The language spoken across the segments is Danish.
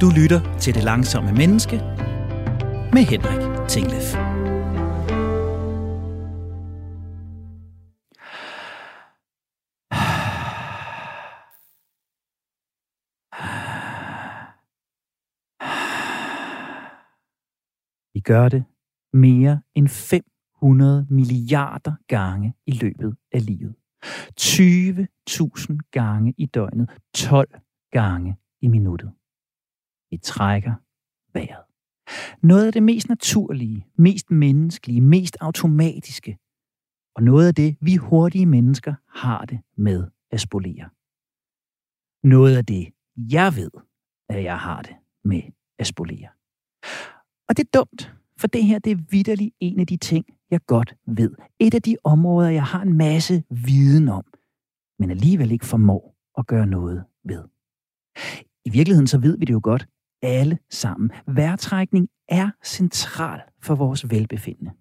Du lytter til Det Langsomme Menneske med Henrik Tinglef. Vi gør det mere end 500 milliarder gange i løbet af livet. 20.000 gange i døgnet, 12 gange i minuttet. Vi trækker vejret. Noget af det mest naturlige, mest menneskelige, mest automatiske, og noget af det, vi hurtige mennesker har det med at spolere. Noget af det, jeg ved, at jeg har det med at spolere. Og det er dumt, for det her, det er vidderligt en af de ting, jeg godt ved. Et af de områder, jeg har en masse viden om, men alligevel ikke formår at gøre noget ved. I virkeligheden så ved vi det jo godt, alle sammen. Vejrtrækning er central for vores velbefindende.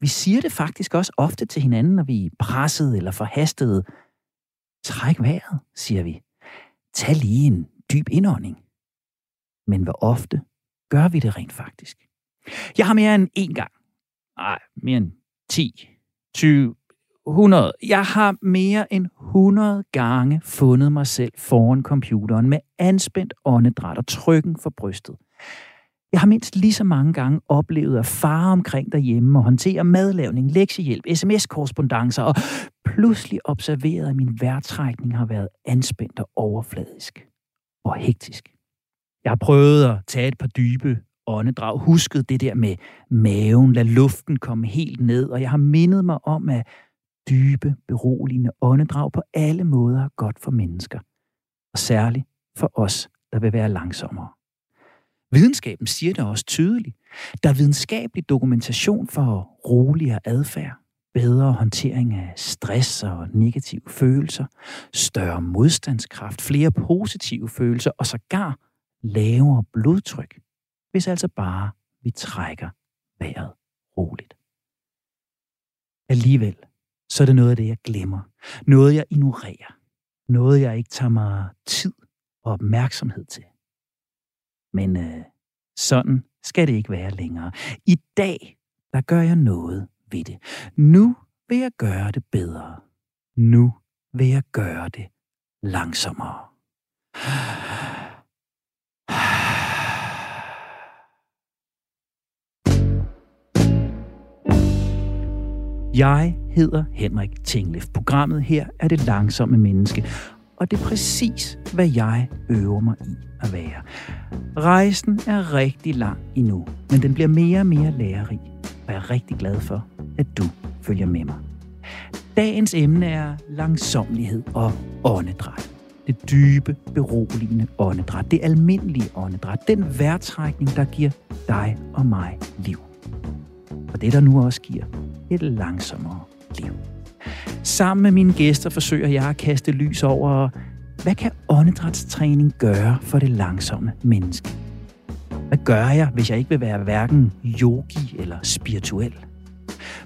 Vi siger det faktisk også ofte til hinanden, når vi er presset eller forhastede. Træk vejret, siger vi. Tag lige en dyb indånding. Men hvor ofte gør vi det rent faktisk? Jeg har mere end én gang, nej, mere end 10, 20, 100. Jeg har mere end 100 gange fundet mig selv foran computeren med anspændt åndedræt og trykken for brystet. Jeg har mindst lige så mange gange oplevet at fare omkring derhjemme og håndtere madlavning, lektiehjælp, sms-korrespondencer og pludselig observeret, at min vejrtrækning har været anspændt og overfladisk og hektisk. Jeg har prøvet at tage et par dybe åndedrag, husket det der med maven, lad luften komme helt ned, og jeg har mindet mig om, at dybe, beroligende åndedrag på alle måder er godt for mennesker, og særligt for os, der vil være langsommere. Videnskaben siger det også tydeligt. Der er videnskabelig dokumentation for roligere adfærd, bedre håndtering af stress og negative følelser, større modstandskraft, flere positive følelser og sågar lavere blodtryk, hvis altså bare vi trækker vejret roligt. Alligevel så er det noget af det, jeg glemmer. Noget, jeg ignorerer. Noget, jeg ikke tager mig tid og opmærksomhed til. Men øh, sådan skal det ikke være længere. I dag, der gør jeg noget ved det. Nu vil jeg gøre det bedre. Nu vil jeg gøre det langsommere. Jeg hedder Henrik Tinglef. Programmet her er det langsomme menneske, og det er præcis, hvad jeg øver mig i at være. Rejsen er rigtig lang endnu, men den bliver mere og mere lærerig, og jeg er rigtig glad for, at du følger med mig. Dagens emne er langsomlighed og åndedræt. Det dybe, beroligende åndedræt. Det almindelige åndedræt. Den vejrtrækning, der giver dig og mig liv. Og det, der nu også giver et langsommere liv. Sammen med mine gæster forsøger jeg at kaste lys over, hvad kan åndedrætstræning gøre for det langsomme menneske? Hvad gør jeg, hvis jeg ikke vil være hverken yogi eller spirituel?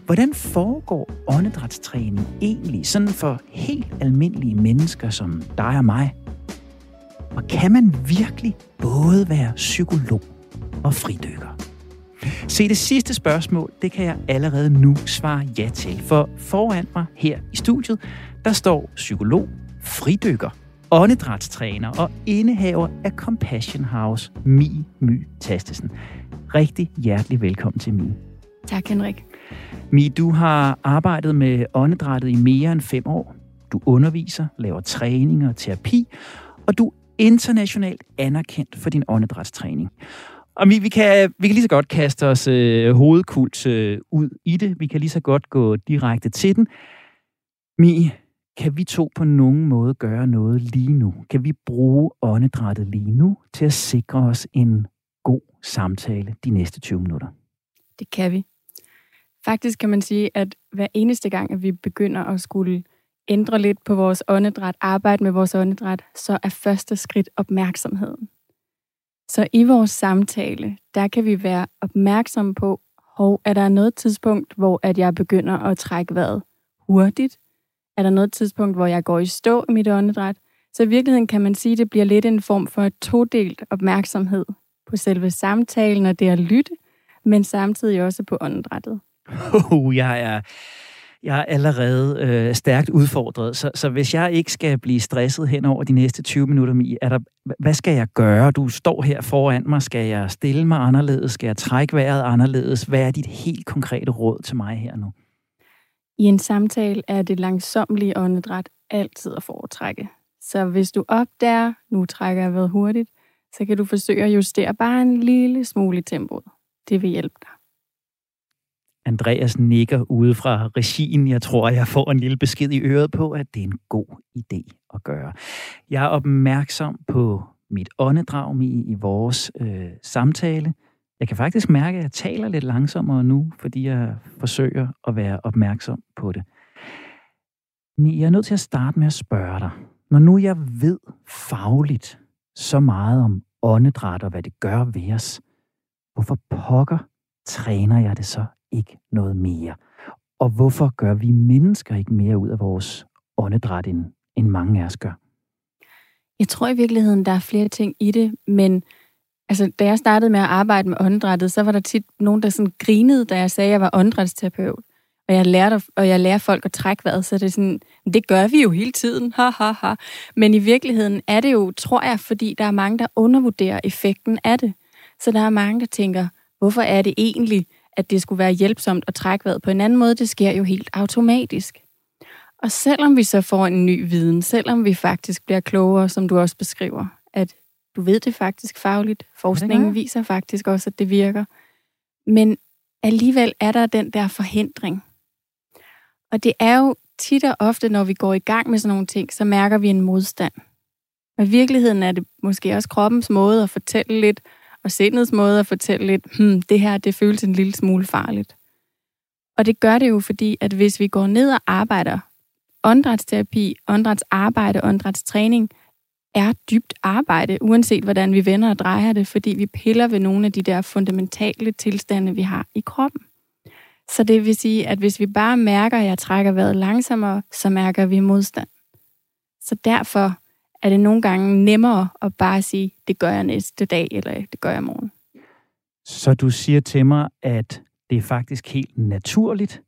Hvordan foregår åndedrætstræning egentlig sådan for helt almindelige mennesker som dig og mig? Og kan man virkelig både være psykolog og fridykker? Se, det sidste spørgsmål, det kan jeg allerede nu svare ja til, for foran mig her i studiet, der står psykolog, fridykker, åndedrætstræner og indehaver af Compassion House, Mi My Tastesen. Rigtig hjertelig velkommen til Mi. Tak, Henrik. Mi, du har arbejdet med åndedrættet i mere end fem år. Du underviser, laver træning og terapi, og du er internationalt anerkendt for din åndedrætstræning. Og vi, vi, kan, vi kan lige så godt kaste os øh, hovedkult øh, ud i det. Vi kan lige så godt gå direkte til den. Mi, kan vi to på nogen måde gøre noget lige nu? Kan vi bruge åndedrættet lige nu til at sikre os en god samtale de næste 20 minutter? Det kan vi. Faktisk kan man sige, at hver eneste gang, at vi begynder at skulle ændre lidt på vores åndedræt, arbejde med vores åndedræt, så er første skridt opmærksomheden. Så i vores samtale, der kan vi være opmærksomme på, hov, er der noget tidspunkt, hvor at jeg begynder at trække vejret hurtigt? Er der noget tidspunkt, hvor jeg går i stå i mit åndedræt? Så i virkeligheden kan man sige, at det bliver lidt en form for todelt opmærksomhed på selve samtalen og det at lytte, men samtidig også på åndedrættet. Oh, jeg er jeg er allerede øh, stærkt udfordret, så, så hvis jeg ikke skal blive stresset hen over de næste 20 minutter, Mie, er der, hvad skal jeg gøre? Du står her foran mig. Skal jeg stille mig anderledes? Skal jeg trække vejret anderledes? Hvad er dit helt konkrete råd til mig her nu? I en samtale er det langsomlige åndedræt altid at foretrække. Så hvis du opdager, nu trækker jeg vejret hurtigt, så kan du forsøge at justere bare en lille smule i tempoet. Det vil hjælpe dig. Andreas nikker ude fra regien. Jeg tror, jeg får en lille besked i øret på, at det er en god idé at gøre. Jeg er opmærksom på mit åndedrag i, i vores øh, samtale. Jeg kan faktisk mærke, at jeg taler lidt langsommere nu, fordi jeg forsøger at være opmærksom på det. Men jeg er nødt til at starte med at spørge dig. Når nu jeg ved fagligt så meget om åndedræt og hvad det gør ved os, hvorfor pokker træner jeg det så ikke noget mere? Og hvorfor gør vi mennesker ikke mere ud af vores åndedræt, end, end mange af os gør? Jeg tror i virkeligheden, der er flere ting i det, men altså, da jeg startede med at arbejde med åndedrættet, så var der tit nogen, der sådan grinede, da jeg sagde, at jeg var åndedrætsterapeut. Og jeg, lærte, og jeg lærer folk at trække vejret, så det er sådan, det gør vi jo hele tiden, ha, ha, ha. Men i virkeligheden er det jo, tror jeg, fordi der er mange, der undervurderer effekten af det. Så der er mange, der tænker, hvorfor er det egentlig, at det skulle være hjælpsomt at trække vejret på en anden måde? Det sker jo helt automatisk. Og selvom vi så får en ny viden, selvom vi faktisk bliver klogere, som du også beskriver, at du ved det faktisk fagligt, forskningen viser faktisk også, at det virker, men alligevel er der den der forhindring. Og det er jo tit og ofte, når vi går i gang med sådan nogle ting, så mærker vi en modstand. Og i virkeligheden er det måske også kroppens måde at fortælle lidt, og sindets måde at fortælle lidt, hmm, det her, det føles en lille smule farligt. Og det gør det jo, fordi at hvis vi går ned og arbejder, åndedrætsterapi, åndedrætsarbejde, åndedrætstræning, er dybt arbejde, uanset hvordan vi vender og drejer det, fordi vi piller ved nogle af de der fundamentale tilstande, vi har i kroppen. Så det vil sige, at hvis vi bare mærker, at jeg trækker vejret langsommere, så mærker vi modstand. Så derfor er det nogle gange nemmere at bare sige, det gør jeg næste dag, eller det gør jeg i morgen. Så du siger til mig, at det er faktisk helt naturligt,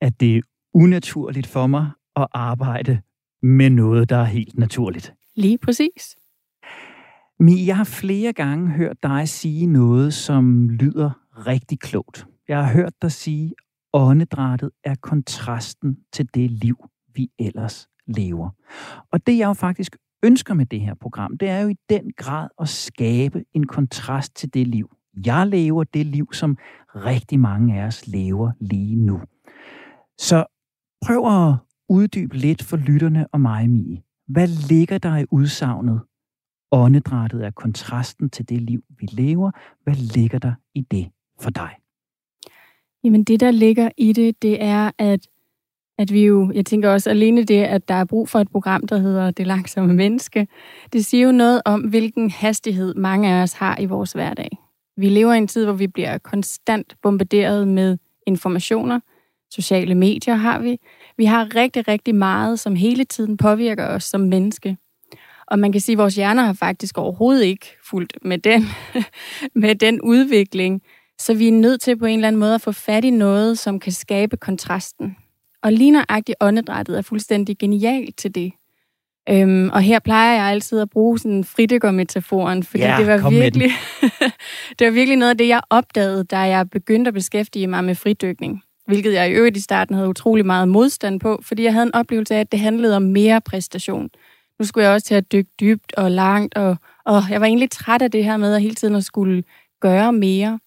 at det er unaturligt for mig at arbejde med noget, der er helt naturligt. Lige præcis. Mi, jeg har flere gange hørt dig sige noget, som lyder rigtig klogt. Jeg har hørt dig sige, åndedrættet er kontrasten til det liv, vi ellers lever. Og det jeg jo faktisk ønsker med det her program, det er jo i den grad at skabe en kontrast til det liv, jeg lever, det liv, som rigtig mange af os lever lige nu. Så prøv at uddybe lidt for lytterne og mig, Mie. Hvad ligger der i udsagnet? Åndedrættet er kontrasten til det liv, vi lever. Hvad ligger der i det for dig? Jamen det, der ligger i det, det er, at, at vi jo, jeg tænker også alene det, at der er brug for et program, der hedder Det langsomme menneske, det siger jo noget om, hvilken hastighed mange af os har i vores hverdag. Vi lever i en tid, hvor vi bliver konstant bombarderet med informationer. Sociale medier har vi. Vi har rigtig, rigtig meget, som hele tiden påvirker os som menneske. Og man kan sige, at vores hjerner har faktisk overhovedet ikke fulgt med den, med den udvikling. Så vi er nødt til på en eller anden måde at få fat i noget, som kan skabe kontrasten. Og lige nøjagtigt åndedrættet er fuldstændig genialt til det. Øhm, og her plejer jeg altid at bruge sådan fridykkermetaforen, fordi ja, det var virkelig det var virkelig noget af det, jeg opdagede, da jeg begyndte at beskæftige mig med fridykning. Hvilket jeg i øvrigt i starten havde utrolig meget modstand på, fordi jeg havde en oplevelse af, at det handlede om mere præstation. Nu skulle jeg også til at dykke dybt og langt, og, og jeg var egentlig træt af det her med at hele tiden at skulle gøre mere.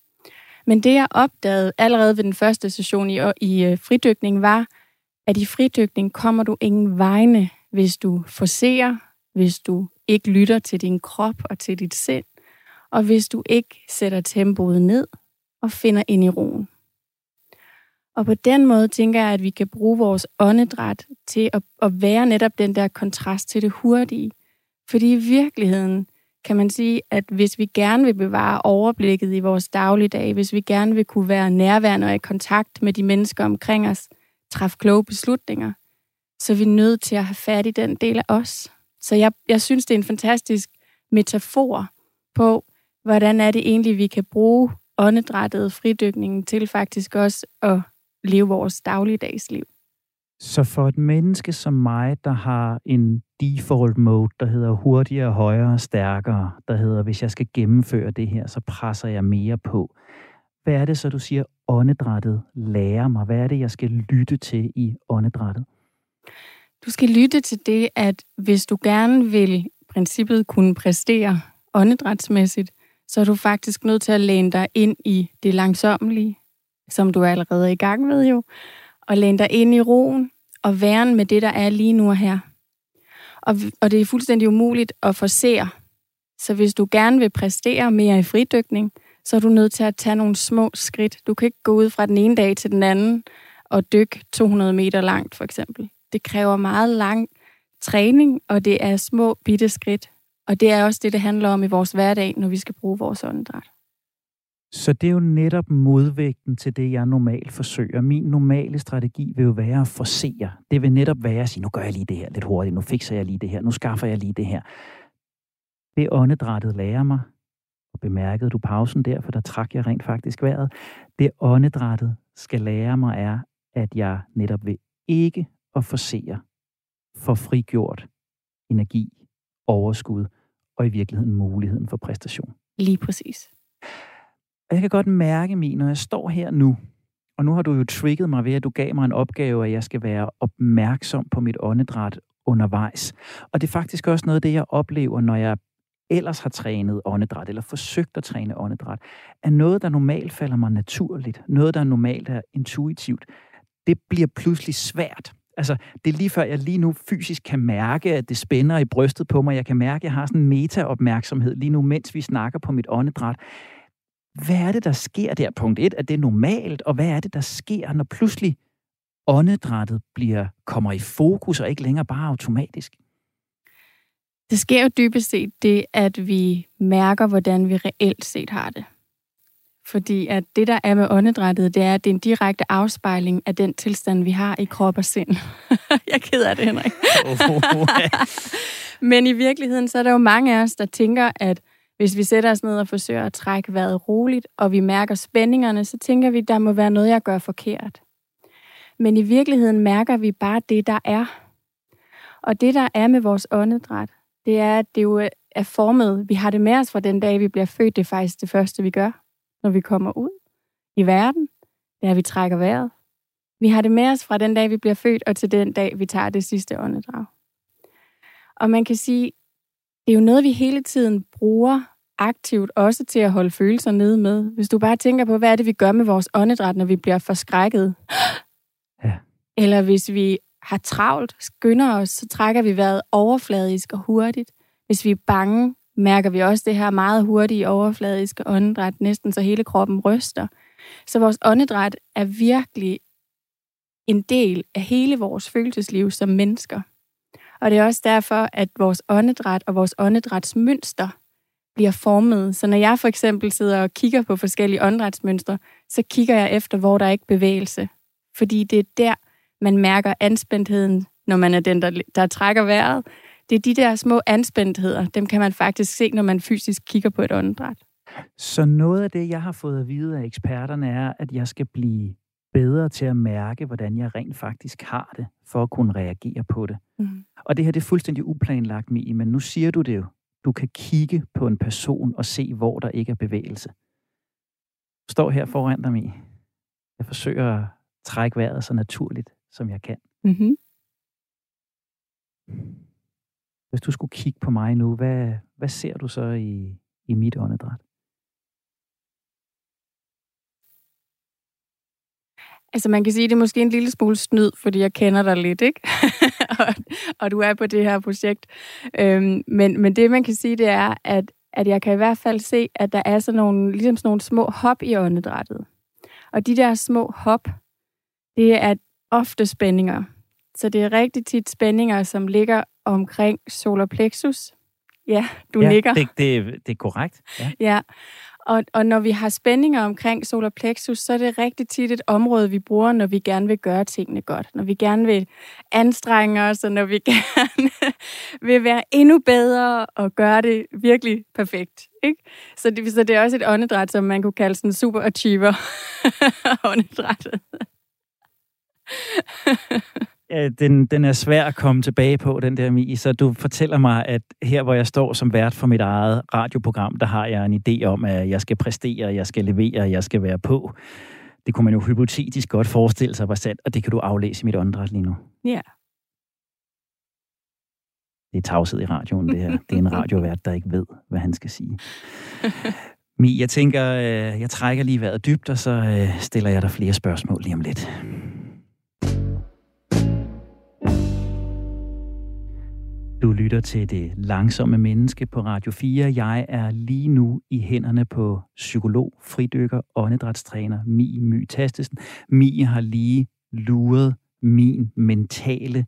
Men det, jeg opdagede allerede ved den første session i, i øh, fridykning, var, at i fridykning kommer du ingen vegne, hvis du forser, hvis du ikke lytter til din krop og til dit sind, og hvis du ikke sætter tempoet ned og finder ind i roen. Og på den måde tænker jeg, at vi kan bruge vores åndedræt til at, at være netop den der kontrast til det hurtige. Fordi i virkeligheden kan man sige, at hvis vi gerne vil bevare overblikket i vores dagligdag, hvis vi gerne vil kunne være nærværende og i kontakt med de mennesker omkring os, træffe kloge beslutninger, så er vi nødt til at have fat i den del af os. Så jeg, jeg synes, det er en fantastisk metafor på, hvordan er det egentlig, vi kan bruge åndedrættet, fridykningen til faktisk også at leve vores dagligdagsliv. Så for et menneske som mig, der har en default mode, der hedder hurtigere, højere, stærkere, der hedder, hvis jeg skal gennemføre det her, så presser jeg mere på. Hvad er det så, du siger, åndedrættet lærer mig? Hvad er det, jeg skal lytte til i åndedrættet? Du skal lytte til det, at hvis du gerne vil princippet kunne præstere åndedrætsmæssigt, så er du faktisk nødt til at læne dig ind i det langsommelige, som du allerede er i gang med jo, og læne dig ind i roen og væren med det, der er lige nu og her. Og, og det er fuldstændig umuligt at forsere. Så hvis du gerne vil præstere mere i fridykning, så er du nødt til at tage nogle små skridt. Du kan ikke gå ud fra den ene dag til den anden og dykke 200 meter langt, for eksempel. Det kræver meget lang træning, og det er små bitte skridt. Og det er også det, det handler om i vores hverdag, når vi skal bruge vores åndedræt. Så det er jo netop modvægten til det, jeg normalt forsøger. Min normale strategi vil jo være at forsere. Det vil netop være at sige, nu gør jeg lige det her lidt hurtigt, nu fikser jeg lige det her, nu skaffer jeg lige det her. Det åndedrættet lærer mig, og bemærkede du pausen der, for der trak jeg rent faktisk vejret. Det åndedrættet skal lære mig er, at jeg netop vil ikke at forsere for frigjort energi, overskud og i virkeligheden muligheden for præstation. Lige præcis. Og jeg kan godt mærke, mig, når jeg står her nu, og nu har du jo trigget mig ved, at du gav mig en opgave, at jeg skal være opmærksom på mit åndedræt undervejs. Og det er faktisk også noget af det, jeg oplever, når jeg ellers har trænet åndedræt, eller forsøgt at træne åndedræt, er noget, der normalt falder mig naturligt, noget, der normalt er intuitivt, det bliver pludselig svært. Altså, det er lige før, jeg lige nu fysisk kan mærke, at det spænder i brystet på mig. Jeg kan mærke, at jeg har sådan en meta-opmærksomhed lige nu, mens vi snakker på mit åndedræt. Hvad er det, der sker der? Punkt 1, er det normalt? Og hvad er det, der sker, når pludselig åndedrættet bliver, kommer i fokus og ikke længere bare automatisk? Det sker jo dybest set det, at vi mærker, hvordan vi reelt set har det. Fordi at det, der er med åndedrættet, det er, at det er en direkte afspejling af den tilstand, vi har i krop og sind. jeg er ked af det, Henrik. Men i virkeligheden, så er der jo mange af os, der tænker, at hvis vi sætter os ned og forsøger at trække vejret roligt, og vi mærker spændingerne, så tænker vi, at der må være noget, jeg gør forkert. Men i virkeligheden mærker vi bare det, der er. Og det, der er med vores åndedræt, det er, at det jo er formet. Vi har det med os fra den dag, vi bliver født. Det er faktisk det første, vi gør, når vi kommer ud i verden. Det er, at vi trækker vejret. Vi har det med os fra den dag, vi bliver født, og til den dag, vi tager det sidste åndedrag. Og man kan sige, det er jo noget, vi hele tiden bruger aktivt, også til at holde følelser nede med. Hvis du bare tænker på, hvad er det, vi gør med vores åndedræt, når vi bliver forskrækket. Ja. Eller hvis vi har travlt, skynder os, så trækker vi vejret overfladisk og hurtigt. Hvis vi er bange, mærker vi også det her meget hurtige overfladiske åndedræt, næsten så hele kroppen ryster. Så vores åndedræt er virkelig en del af hele vores følelsesliv som mennesker. Og det er også derfor, at vores åndedræt og vores åndedrætsmønster bliver formet. Så når jeg for eksempel sidder og kigger på forskellige åndedrætsmønstre, så kigger jeg efter, hvor der er ikke bevægelse. Fordi det er der, man mærker anspændtheden, når man er den, der, der trækker vejret. Det er de der små anspændtheder, dem kan man faktisk se, når man fysisk kigger på et åndedræt. Så noget af det, jeg har fået at vide af eksperterne, er, at jeg skal blive bedre til at mærke, hvordan jeg rent faktisk har det, for at kunne reagere på det. Mm. Og det her det er fuldstændig uplanlagt, Mie, men nu siger du det jo. Du kan kigge på en person og se, hvor der ikke er bevægelse. Står her foran dig, Mie. Jeg forsøger at trække vejret så naturligt, som jeg kan. Mm-hmm. Hvis du skulle kigge på mig nu, hvad, hvad ser du så i, i mit åndedræt? Altså man kan sige, at det er måske en lille smule snyd, fordi jeg kender dig lidt, ikke? og, og du er på det her projekt. Øhm, men, men det man kan sige, det er, at, at jeg kan i hvert fald se, at der er sådan nogle, ligesom sådan nogle små hop i åndedrættet. Og de der små hop, det er ofte spændinger. Så det er rigtig tit spændinger, som ligger omkring solar plexus. Ja, du ja, nikker. Det, det, det er korrekt. Ja. ja. Og, og når vi har spændinger omkring solar plexus, så er det rigtig tit et område, vi bruger, når vi gerne vil gøre tingene godt. Når vi gerne vil anstrenge os, og når vi gerne vil være endnu bedre og gøre det virkelig perfekt. Ikke? Så, det, så det er også et åndedræt, som man kunne kalde sådan super achiever åndedrættet. den, den er svær at komme tilbage på, den der Mi. Så du fortæller mig, at her, hvor jeg står som vært for mit eget radioprogram, der har jeg en idé om, at jeg skal præstere, jeg skal levere, jeg skal være på. Det kunne man jo hypotetisk godt forestille sig var sandt, og det kan du aflæse i mit åndedræt lige nu. Ja. Yeah. Det er tavshed i radioen, det her. Det er en radiovært, der ikke ved, hvad han skal sige. Mi, jeg tænker, øh, jeg trækker lige vejret dybt, og så øh, stiller jeg dig flere spørgsmål lige om lidt. Du lytter til det langsomme menneske på Radio 4. Jeg er lige nu i hænderne på psykolog, fridykker, åndedrætstræner Mi My Tastesen. Mi har lige luret min mentale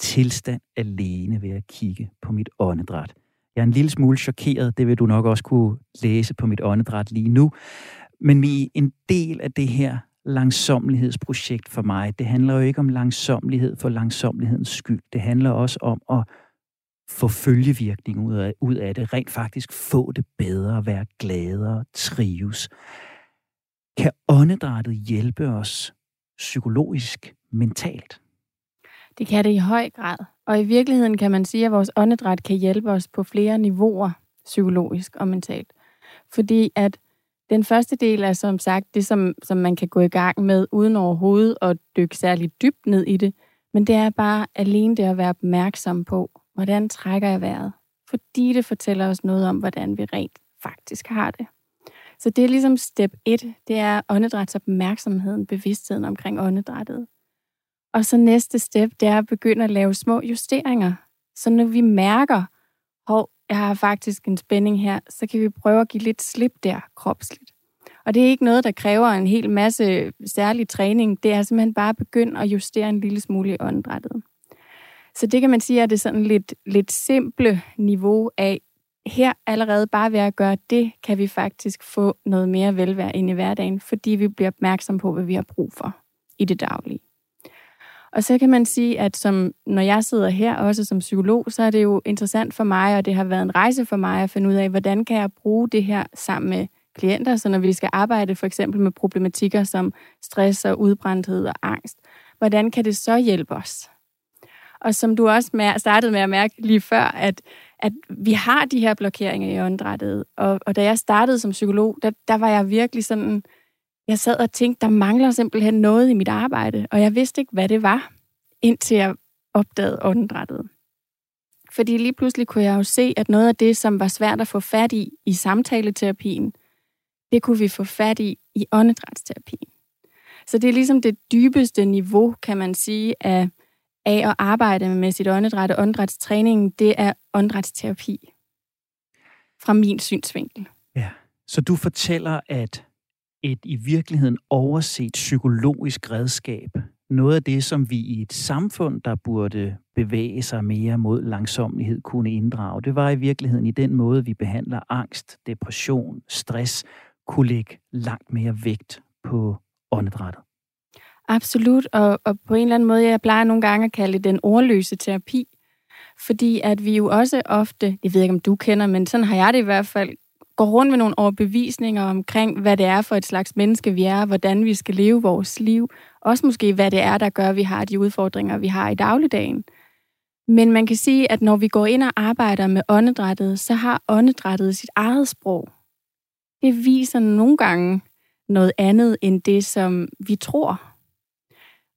tilstand alene ved at kigge på mit åndedræt. Jeg er en lille smule chokeret, det vil du nok også kunne læse på mit åndedræt lige nu. Men Mi, en del af det her langsomlighedsprojekt for mig, det handler jo ikke om langsomlighed for langsomlighedens skyld. Det handler også om at få følgevirkning ud af, ud af det, rent faktisk få det bedre, være gladere, trives. Kan åndedrættet hjælpe os psykologisk, mentalt? Det kan det i høj grad. Og i virkeligheden kan man sige, at vores åndedræt kan hjælpe os på flere niveauer, psykologisk og mentalt. Fordi at den første del er som sagt det, som, som man kan gå i gang med, uden overhovedet at dykke særligt dybt ned i det. Men det er bare alene det at være opmærksom på, Hvordan trækker jeg vejret? Fordi det fortæller os noget om, hvordan vi rent faktisk har det. Så det er ligesom step 1, det er åndedrætsopmærksomheden, bevidstheden omkring åndedrættet. Og så næste step, det er at begynde at lave små justeringer. Så når vi mærker, hov, jeg har faktisk en spænding her, så kan vi prøve at give lidt slip der kropsligt. Og det er ikke noget, der kræver en hel masse særlig træning. Det er simpelthen bare at begynde at justere en lille smule i åndedrættet. Så det kan man sige, at det er sådan lidt, lidt simple niveau af, her allerede bare ved at gøre det, kan vi faktisk få noget mere velvære ind i hverdagen, fordi vi bliver opmærksom på, hvad vi har brug for i det daglige. Og så kan man sige, at som, når jeg sidder her også som psykolog, så er det jo interessant for mig, og det har været en rejse for mig at finde ud af, hvordan kan jeg bruge det her sammen med klienter, så når vi skal arbejde for eksempel med problematikker som stress og udbrændthed og angst, hvordan kan det så hjælpe os? Og som du også startede med at mærke lige før, at, at vi har de her blokeringer i åndedrættet. Og, og da jeg startede som psykolog, der, der var jeg virkelig sådan, jeg sad og tænkte, der mangler simpelthen noget i mit arbejde, og jeg vidste ikke, hvad det var, indtil jeg opdagede åndedrættet. Fordi lige pludselig kunne jeg jo se, at noget af det, som var svært at få fat i i samtaleterapien, det kunne vi få fat i i åndedrætsterapien. Så det er ligesom det dybeste niveau, kan man sige, af af at arbejde med sit åndedræt og åndedrætstræning, det er åndedrætsterapi fra min synsvinkel. Ja, så du fortæller, at et i virkeligheden overset psykologisk redskab, noget af det, som vi i et samfund, der burde bevæge sig mere mod langsomlighed, kunne inddrage, det var i virkeligheden i den måde, vi behandler angst, depression, stress, kunne lægge langt mere vægt på åndedrættet. Absolut, og, og på en eller anden måde, jeg plejer nogle gange at kalde det den ordløse terapi, fordi at vi jo også ofte, det ved ikke om du kender, men sådan har jeg det i hvert fald, går rundt med nogle overbevisninger omkring, hvad det er for et slags menneske vi er, hvordan vi skal leve vores liv, også måske hvad det er, der gør, at vi har de udfordringer, vi har i dagligdagen. Men man kan sige, at når vi går ind og arbejder med åndedrættet, så har åndedrættet sit eget sprog. Det viser nogle gange noget andet end det, som vi tror,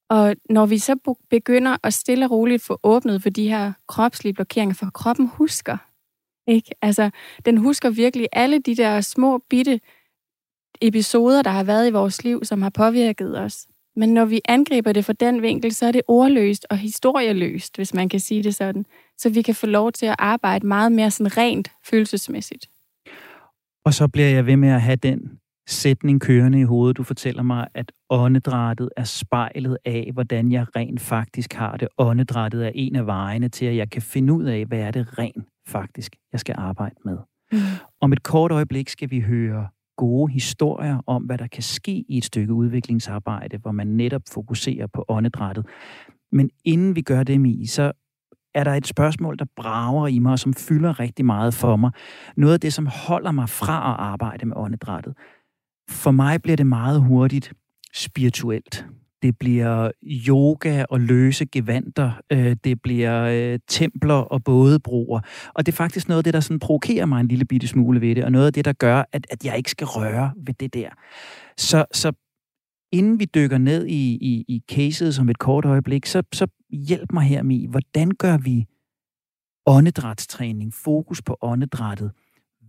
og når vi så begynder at stille og roligt få åbnet for de her kropslige blokeringer, for kroppen husker, ikke? Altså, den husker virkelig alle de der små, bitte episoder, der har været i vores liv, som har påvirket os. Men når vi angriber det fra den vinkel, så er det ordløst og historieløst, hvis man kan sige det sådan. Så vi kan få lov til at arbejde meget mere sådan rent følelsesmæssigt. Og så bliver jeg ved med at have den sætning kørende i hovedet. Du fortæller mig, at åndedrættet er spejlet af, hvordan jeg rent faktisk har det. Åndedrættet er en af vejene til, at jeg kan finde ud af, hvad er det rent faktisk, jeg skal arbejde med. Mm. Om et kort øjeblik skal vi høre gode historier om, hvad der kan ske i et stykke udviklingsarbejde, hvor man netop fokuserer på åndedrættet. Men inden vi gør det, Mi, så er der et spørgsmål, der brager i mig, og som fylder rigtig meget for mig. Noget af det, som holder mig fra at arbejde med åndedrættet. For mig bliver det meget hurtigt spirituelt. Det bliver yoga og løse gevanter. Øh, det bliver øh, templer og bådebroer. Og det er faktisk noget af det, der sådan provokerer mig en lille bitte smule ved det, og noget af det, der gør, at, at jeg ikke skal røre ved det der. Så, så inden vi dykker ned i, i, i caset som et kort øjeblik, så, så hjælp mig her med, hvordan gør vi åndedrætstræning, fokus på åndedrættet,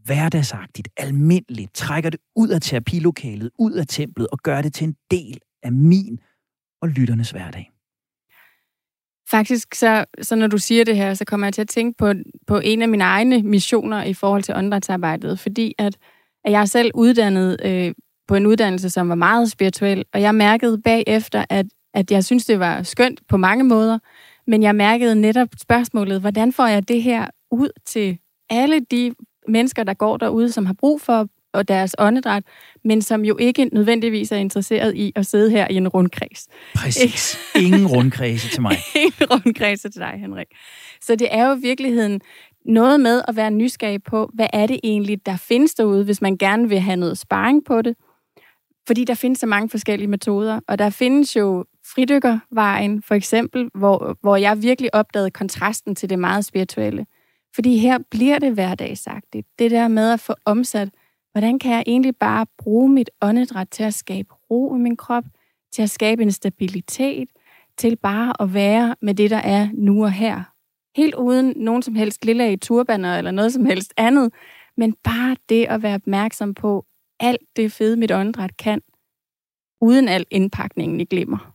hverdagsagtigt, almindeligt, trækker det ud af terapilokalet, ud af templet og gør det til en del af min og lytternes hverdag. Faktisk, så, så når du siger det her, så kommer jeg til at tænke på, på en af mine egne missioner i forhold til åndedrætsarbejdet, fordi at, at jeg er selv uddannet øh, på en uddannelse, som var meget spirituel, og jeg mærkede bagefter, at, at jeg synes, det var skønt på mange måder, men jeg mærkede netop spørgsmålet, hvordan får jeg det her ud til alle de mennesker, der går derude, som har brug for og deres åndedræt, men som jo ikke nødvendigvis er interesseret i at sidde her i en rundkreds. Præcis. Ingen rundkreds til mig. Ingen rundkreds til dig, Henrik. Så det er jo i virkeligheden noget med at være nysgerrig på, hvad er det egentlig, der findes derude, hvis man gerne vil have noget sparring på det. Fordi der findes så mange forskellige metoder, og der findes jo fridykkervejen, for eksempel, hvor, hvor jeg virkelig opdagede kontrasten til det meget spirituelle. Fordi her bliver det hverdagsagtigt. Det der med at få omsat, hvordan kan jeg egentlig bare bruge mit åndedræt til at skabe ro i min krop, til at skabe en stabilitet, til bare at være med det, der er nu og her. Helt uden nogen som helst lille i turbaner eller noget som helst andet, men bare det at være opmærksom på alt det fede, mit åndedræt kan, uden al indpakningen i glimmer.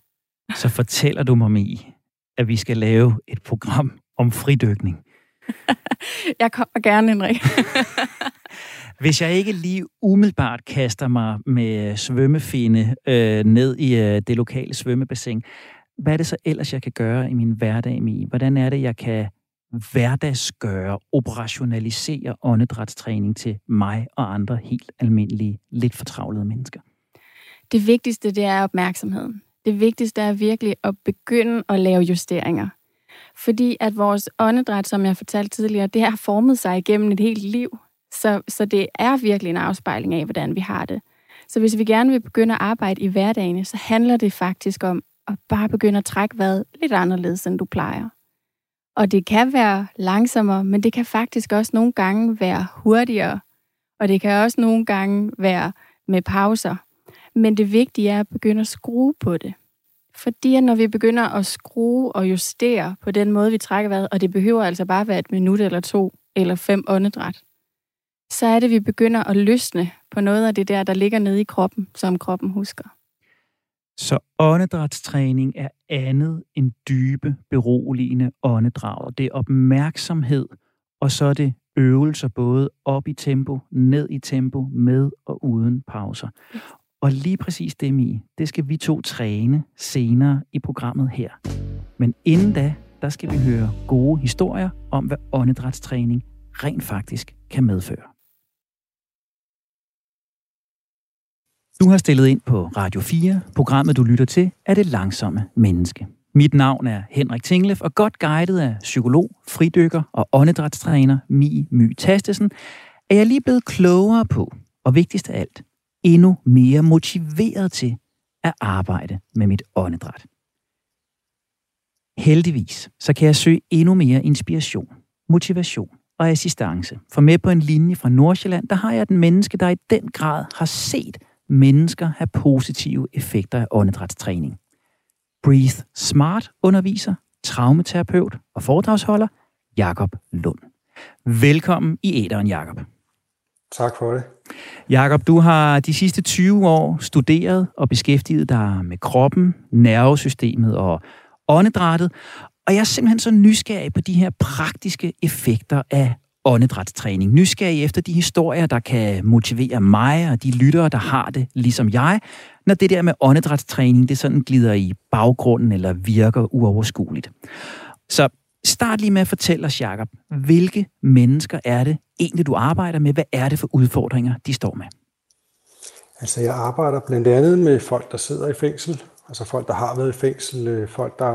Så fortæller du mig, at vi skal lave et program om fridykning. jeg kommer gerne, Henrik. Hvis jeg ikke lige umiddelbart kaster mig med svømmefinde øh, ned i øh, det lokale svømmebassin, hvad er det så ellers, jeg kan gøre i min hverdag, med? Hvordan er det, jeg kan hverdagsgøre, operationalisere åndedrætstræning til mig og andre helt almindelige, lidt fortravlede mennesker? Det vigtigste, det er opmærksomheden. Det vigtigste er virkelig at begynde at lave justeringer. Fordi at vores åndedræt, som jeg fortalte tidligere, det har formet sig igennem et helt liv. Så, så det er virkelig en afspejling af, hvordan vi har det. Så hvis vi gerne vil begynde at arbejde i hverdagen, så handler det faktisk om at bare begynde at trække vejret lidt anderledes, end du plejer. Og det kan være langsommere, men det kan faktisk også nogle gange være hurtigere. Og det kan også nogle gange være med pauser. Men det vigtige er at begynde at skrue på det. Fordi når vi begynder at skrue og justere på den måde, vi trækker vejret, og det behøver altså bare være et minut eller to eller fem åndedræt, så er det, vi begynder at løsne på noget af det der, der ligger nede i kroppen, som kroppen husker. Så åndedrætstræning er andet end dybe, beroligende åndedrag. Det er opmærksomhed, og så er det øvelser både op i tempo, ned i tempo, med og uden pauser. Og lige præcis det, Mie, det skal vi to træne senere i programmet her. Men inden da, der skal vi høre gode historier om, hvad åndedrætstræning rent faktisk kan medføre. Du har stillet ind på Radio 4. Programmet, du lytter til, er Det Langsomme Menneske. Mit navn er Henrik Tinglef, og godt guidet af psykolog, fridykker og åndedrætstræner Mi My Tastesen, er jeg lige blevet klogere på, og vigtigst af alt, endnu mere motiveret til at arbejde med mit åndedræt. Heldigvis, så kan jeg søge endnu mere inspiration, motivation og assistance. For med på en linje fra Nordsjælland, der har jeg et menneske, der i den grad har set mennesker have positive effekter af åndedrætstræning. Breathe Smart underviser, traumaterapeut og foredragsholder Jakob Lund. Velkommen i æderen, Jakob. Tak for det. Jakob, du har de sidste 20 år studeret og beskæftiget dig med kroppen, nervesystemet og åndedrættet, og jeg er simpelthen så nysgerrig på de her praktiske effekter af åndedrætstræning. Nysgerrig efter de historier, der kan motivere mig og de lyttere, der har det ligesom jeg, når det der med åndedrætstræning, det sådan glider i baggrunden eller virker uoverskueligt. Så start lige med at fortælle os, Jacob, hvilke mennesker er det egentlig, du arbejder med? Hvad er det for udfordringer, de står med? Altså jeg arbejder blandt andet med folk, der sidder i fængsel, altså folk, der har været i fængsel, øh, folk, der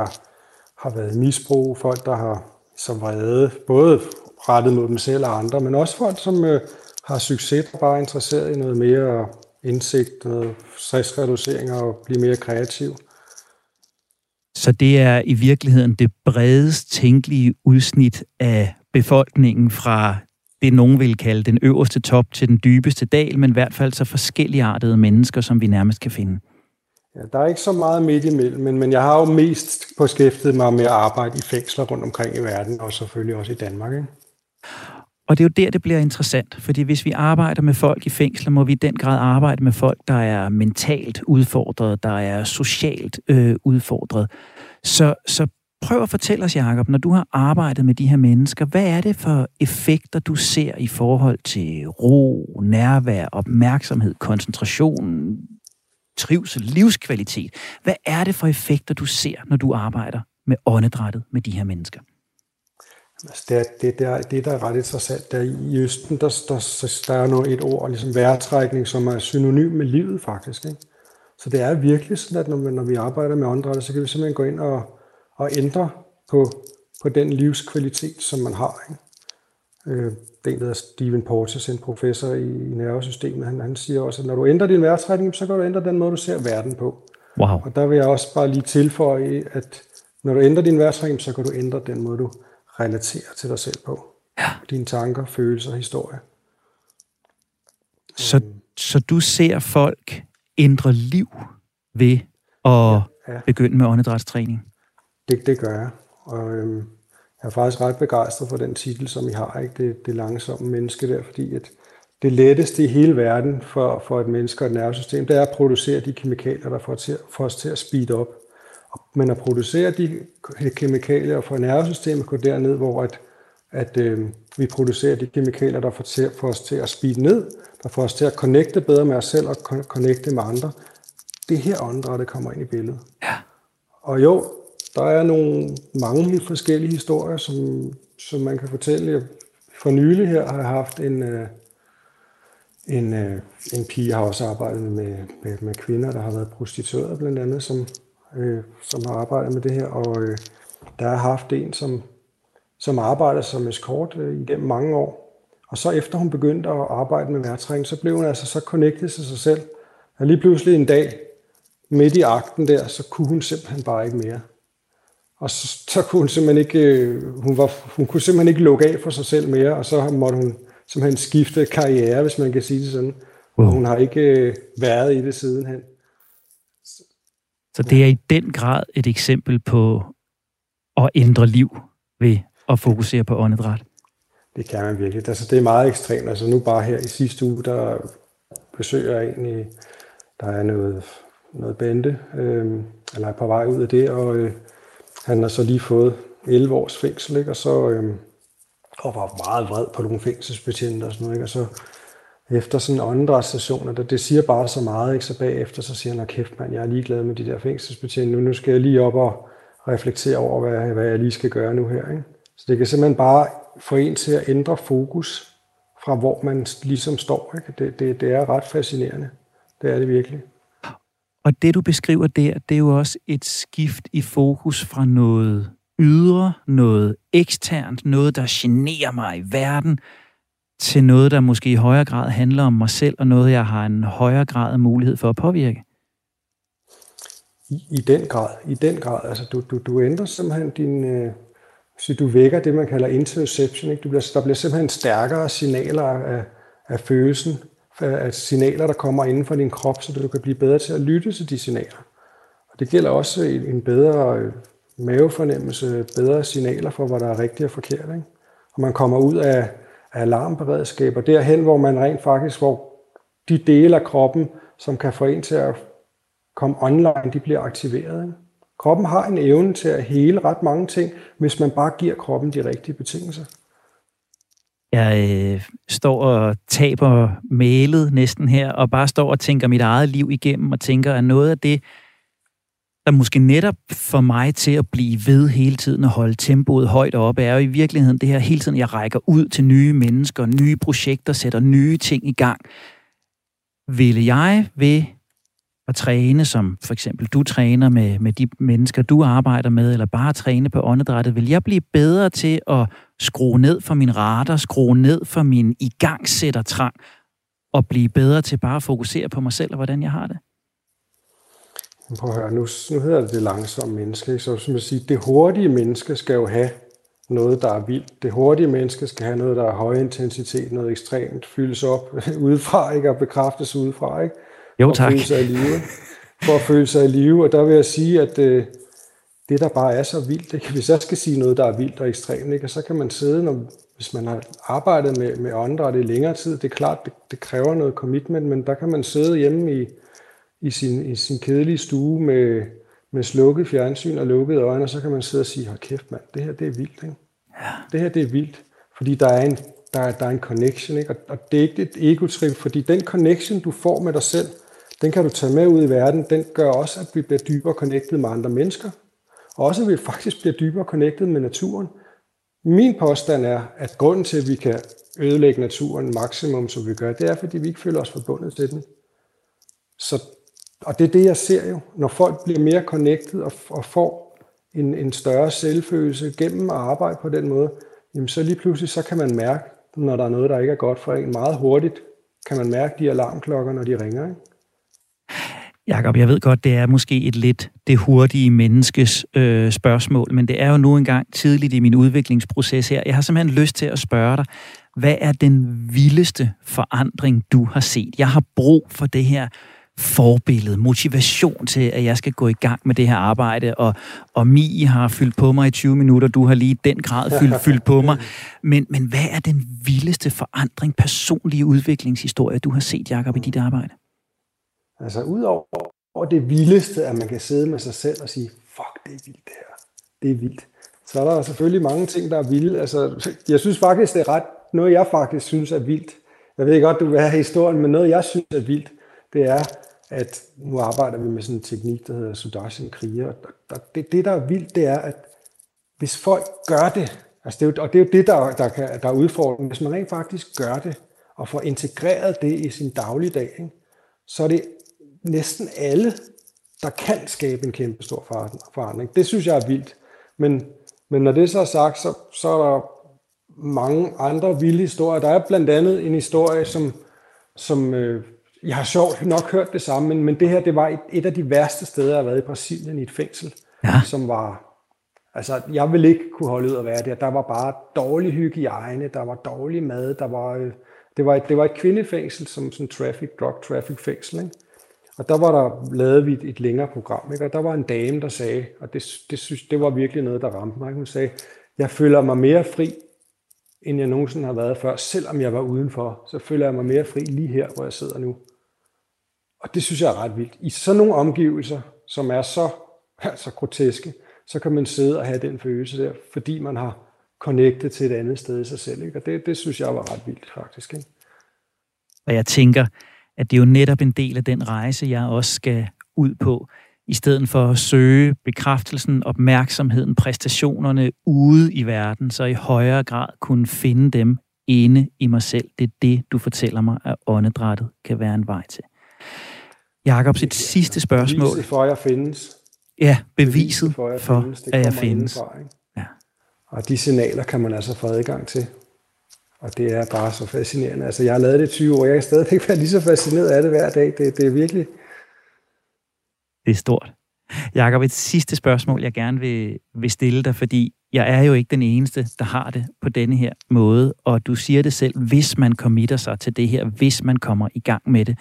har været i misbrug, folk, der har som vrede, både rettet mod dem selv og andre, men også folk, som øh, har succes og bare er interesseret i noget mere indsigt, noget stressreducering og blive mere kreativ. Så det er i virkeligheden det bredest tænkelige udsnit af befolkningen fra det, nogen vil kalde den øverste top til den dybeste dal, men i hvert fald så forskelligartede mennesker, som vi nærmest kan finde. Ja, der er ikke så meget midt imellem, men, men jeg har jo mest beskæftiget mig med at arbejde i fængsler rundt omkring i verden, og selvfølgelig også i Danmark. Ikke? Og det er jo der, det bliver interessant, fordi hvis vi arbejder med folk i fængsler, må vi i den grad arbejde med folk, der er mentalt udfordret, der er socialt øh, udfordret. Så, så prøv at fortælle os, Jacob, når du har arbejdet med de her mennesker, hvad er det for effekter, du ser i forhold til ro, nærvær, opmærksomhed, koncentration, trivsel, livskvalitet? Hvad er det for effekter, du ser, når du arbejder med åndedrættet med de her mennesker? Altså det, er, det, der, det, der er ret interessant, der i Østen, der, der, der er noget et ord, ligesom vejrtrækning, som er synonym med livet faktisk. Ikke? Så det er virkelig sådan, at når, når vi arbejder med åndedrættet, så kan vi simpelthen gå ind og, og ændre på, på den livskvalitet, som man har. Ikke? Øh, det er der Stephen Porges, en professor i, i nervesystemet, han, han siger også, at når du ændrer din vejrtrækning, så kan du ændre den måde, du ser verden på. Wow. Og der vil jeg også bare lige tilføje, at når du ændrer din vejrtrækning, så kan du ændre den måde, du relaterer til dig selv på. Ja. Dine tanker, følelser, historie. Så, så du ser folk ændre liv ved at ja, ja. begynde med åndedrætstræning? Det, det gør jeg. Og øhm, jeg er faktisk ret begejstret for den titel, som I har, ikke? Det, det langsomme menneske der, fordi at det letteste i hele verden for, for et menneske og et nervesystem, det er at producere de kemikalier, der får, til, får os til at speede op. Men at producere de kemikalier få nervesystemet gå derned, hvor at, at øh, vi producerer de kemikalier, der får, til, får os til at speede ned, der får os til at connecte bedre med os selv og connecte med andre. Det er her åndedrættet kommer ind i billedet. Ja. Og jo, der er nogle mange helt forskellige historier, som, som man kan fortælle. For nylig her har jeg haft en, øh, en, øh, en pige, har også arbejdet med, med, med kvinder, der har været prostituerede blandt andet, som, øh, som har arbejdet med det her. Og øh, der har haft en, som, som arbejder som eskort øh, igennem mange år. Og så efter hun begyndte at arbejde med værtræng, så blev hun altså så connected til sig selv, at lige pludselig en dag, midt i akten der, så kunne hun simpelthen bare ikke mere. Og så, så kunne hun simpelthen ikke, øh, hun, var, hun kunne simpelthen ikke lukke af for sig selv mere, og så måtte hun simpelthen skifte karriere, hvis man kan sige det sådan. Wow. Og hun har ikke øh, været i det sidenhen. Så det er i den grad et eksempel på at ændre liv ved at fokusere på åndedræt. Det kan man virkelig. Altså, det er meget ekstremt. Altså nu bare her i sidste uge, der besøger jeg egentlig, der er noget, noget bande, øh, eller er på vej ud af det, og øh, han har så lige fået 11 års fængsel, ikke? og så øh, og var meget vred på nogle fængselsbetjente og sådan noget, ikke? og så efter sådan en åndedrætsstation, der, det siger bare så meget, ikke? så bagefter så siger han, kæft mand, jeg er ligeglad med de der fængselsbetjente, nu, nu skal jeg lige op og reflektere over, hvad, hvad jeg lige skal gøre nu her. Ikke? Så det kan simpelthen bare få en til at ændre fokus fra hvor man ligesom står. Ikke? Det, det, det er ret fascinerende. Det er det virkelig. Og det, du beskriver der, det er jo også et skift i fokus fra noget ydre, noget eksternt, noget, der generer mig i verden, til noget, der måske i højere grad handler om mig selv, og noget, jeg har en højere grad af mulighed for at påvirke? I, i den grad, i den grad. Altså, du, du, du ændrer simpelthen din... Øh, så du vækker det, man kalder interoception. Ikke? Du bliver, der bliver simpelthen stærkere signaler af, af følelsen, af signaler, der kommer inden for din krop, så du kan blive bedre til at lytte til de signaler. Og det gælder også en, en bedre øh, mavefornemmelse, bedre signaler for, hvad der er rigtigt og forkert. Ikke? Og man kommer ud af alarmberedskaber derhen, hvor man rent faktisk, hvor de dele af kroppen, som kan få en til at komme online, de bliver aktiveret. Ikke? Kroppen har en evne til at hele ret mange ting, hvis man bare giver kroppen de rigtige betingelser. Jeg øh, står og taber mailet næsten her, og bare står og tænker mit eget liv igennem, og tænker, at noget af det, der måske netop får mig til at blive ved hele tiden og holde tempoet højt oppe, er jo i virkeligheden det her hele tiden, jeg rækker ud til nye mennesker, nye projekter, sætter nye ting i gang. ville jeg ved at træne, som for eksempel du træner med, med de mennesker, du arbejder med, eller bare træne på åndedrættet, vil jeg blive bedre til at skrue ned for min radar, skrue ned for min igangsættertrang, og blive bedre til bare at fokusere på mig selv og hvordan jeg har det? Prøv at høre, nu, nu hedder det det langsomme menneske, så som jeg siger, det hurtige menneske skal jo have noget, der er vildt. Det hurtige menneske skal have noget, der er høj intensitet, noget ekstremt, fyldes op udefra, ikke? og bekræftes udefra, ikke? Jo, tak. For at føle sig i live. For at føle sig i live, og der vil jeg sige, at øh, det, der bare er så vildt, ikke? hvis jeg skal sige noget, der er vildt og ekstremt, ikke? Og så kan man sidde, når, hvis man har arbejdet med, med åndedræt i længere tid, det er klart, det, det kræver noget commitment, men der kan man sidde hjemme i, i, sin, i sin kedelige stue med, med slukket fjernsyn og lukkede øjne, og så kan man sidde og sige, hold kæft mand, det her det er vildt. Ikke? Ja. Det her det er vildt, fordi der er en, der er, der er en connection, ikke? Og, og det er ikke et ego-trip, fordi den connection, du får med dig selv, den kan du tage med ud i verden, den gør også, at vi bliver dybere connected med andre mennesker, og også at vi faktisk bliver dybere connected med naturen. Min påstand er, at grunden til, at vi kan ødelægge naturen maksimum, som vi gør, det er, fordi vi ikke føler os forbundet til den. Så, og det er det, jeg ser jo. Når folk bliver mere connected og, og får en, en større selvfølelse gennem at arbejde på den måde, jamen så lige pludselig så kan man mærke, når der er noget, der ikke er godt for en, meget hurtigt kan man mærke de alarmklokker, når de ringer. Ikke? Jakob, jeg ved godt, det er måske et lidt det hurtige menneskes øh, spørgsmål, men det er jo nu engang tidligt i min udviklingsproces her. Jeg har simpelthen lyst til at spørge dig, hvad er den vildeste forandring, du har set? Jeg har brug for det her forbillede, motivation til, at jeg skal gå i gang med det her arbejde, og, og Mi har fyldt på mig i 20 minutter, du har lige i den grad fyldt, fyldt på mig. Men, men hvad er den vildeste forandring, personlige udviklingshistorie, du har set, Jakob, i dit arbejde? Altså udover det vildeste, at man kan sidde med sig selv og sige, fuck, det er vildt det her. Det er vildt. Så er der selvfølgelig mange ting, der er vilde. Altså, jeg synes faktisk, det er ret, noget jeg faktisk synes er vildt. Jeg ved godt, du vil have historien, men noget jeg synes er vildt, det er, at nu arbejder vi med sådan en teknik, der hedder Sudarshan Kriya, og det, det, der er vildt, det er, at hvis folk gør det, altså det er jo, og det er jo det, der, der, kan, der er udfordringen, hvis man rent faktisk gør det, og får integreret det i sin dagligdag, ikke, så er det næsten alle, der kan skabe en kæmpe stor forandring. Det synes jeg er vildt. Men, men når det så er sagt, så, så er der mange andre vilde historier. Der er blandt andet en historie, som, som øh, jeg har sjovt nok hørt det samme, men, men det her det var et, et af de værste steder, jeg har været i Brasilien i et fængsel, ja. som var Altså, jeg ville ikke kunne holde ud at være der. Der var bare dårlig hygiejne, der var dårlig mad, der var, øh, det, var et, det var et kvindefængsel, som sådan traffic, drug traffic fængsel. Ikke? Og der var der lavet vi et, et længere program, ikke? og der var en dame, der sagde, og det, det, synes, det var virkelig noget, der ramte mig. Hun sagde, jeg føler mig mere fri, end jeg nogensinde har været før. Selvom jeg var udenfor, så føler jeg mig mere fri lige her, hvor jeg sidder nu. Og det synes jeg er ret vildt. I sådan nogle omgivelser, som er så, altså groteske, så kan man sidde og have den følelse der, fordi man har connectet til et andet sted i sig selv. Ikke? Og det, det synes jeg var ret vildt, faktisk. Ikke? Og jeg tænker, at det er jo netop en del af den rejse, jeg også skal ud på, i stedet for at søge bekræftelsen, opmærksomheden, præstationerne ude i verden, så i højere grad kunne finde dem inde i mig selv. Det er det, du fortæller mig, at åndedrættet kan være en vej til. Jakob, sit sidste spørgsmål. Beviset for, at jeg findes. Ja, beviset, beviset for, at jeg for, findes. Det at jeg findes. Ja. Og de signaler kan man altså få adgang til. Og det er bare så fascinerende. Altså, jeg har lavet det i 20 år, jeg kan stadigvæk være lige så fascineret af det hver dag. Det, det er virkelig... Det er stort. Jakob, et sidste spørgsmål, jeg gerne vil, vil stille dig, fordi jeg er jo ikke den eneste, der har det på denne her måde, og du siger det selv, hvis man committer sig til det her, hvis man kommer i gang med det.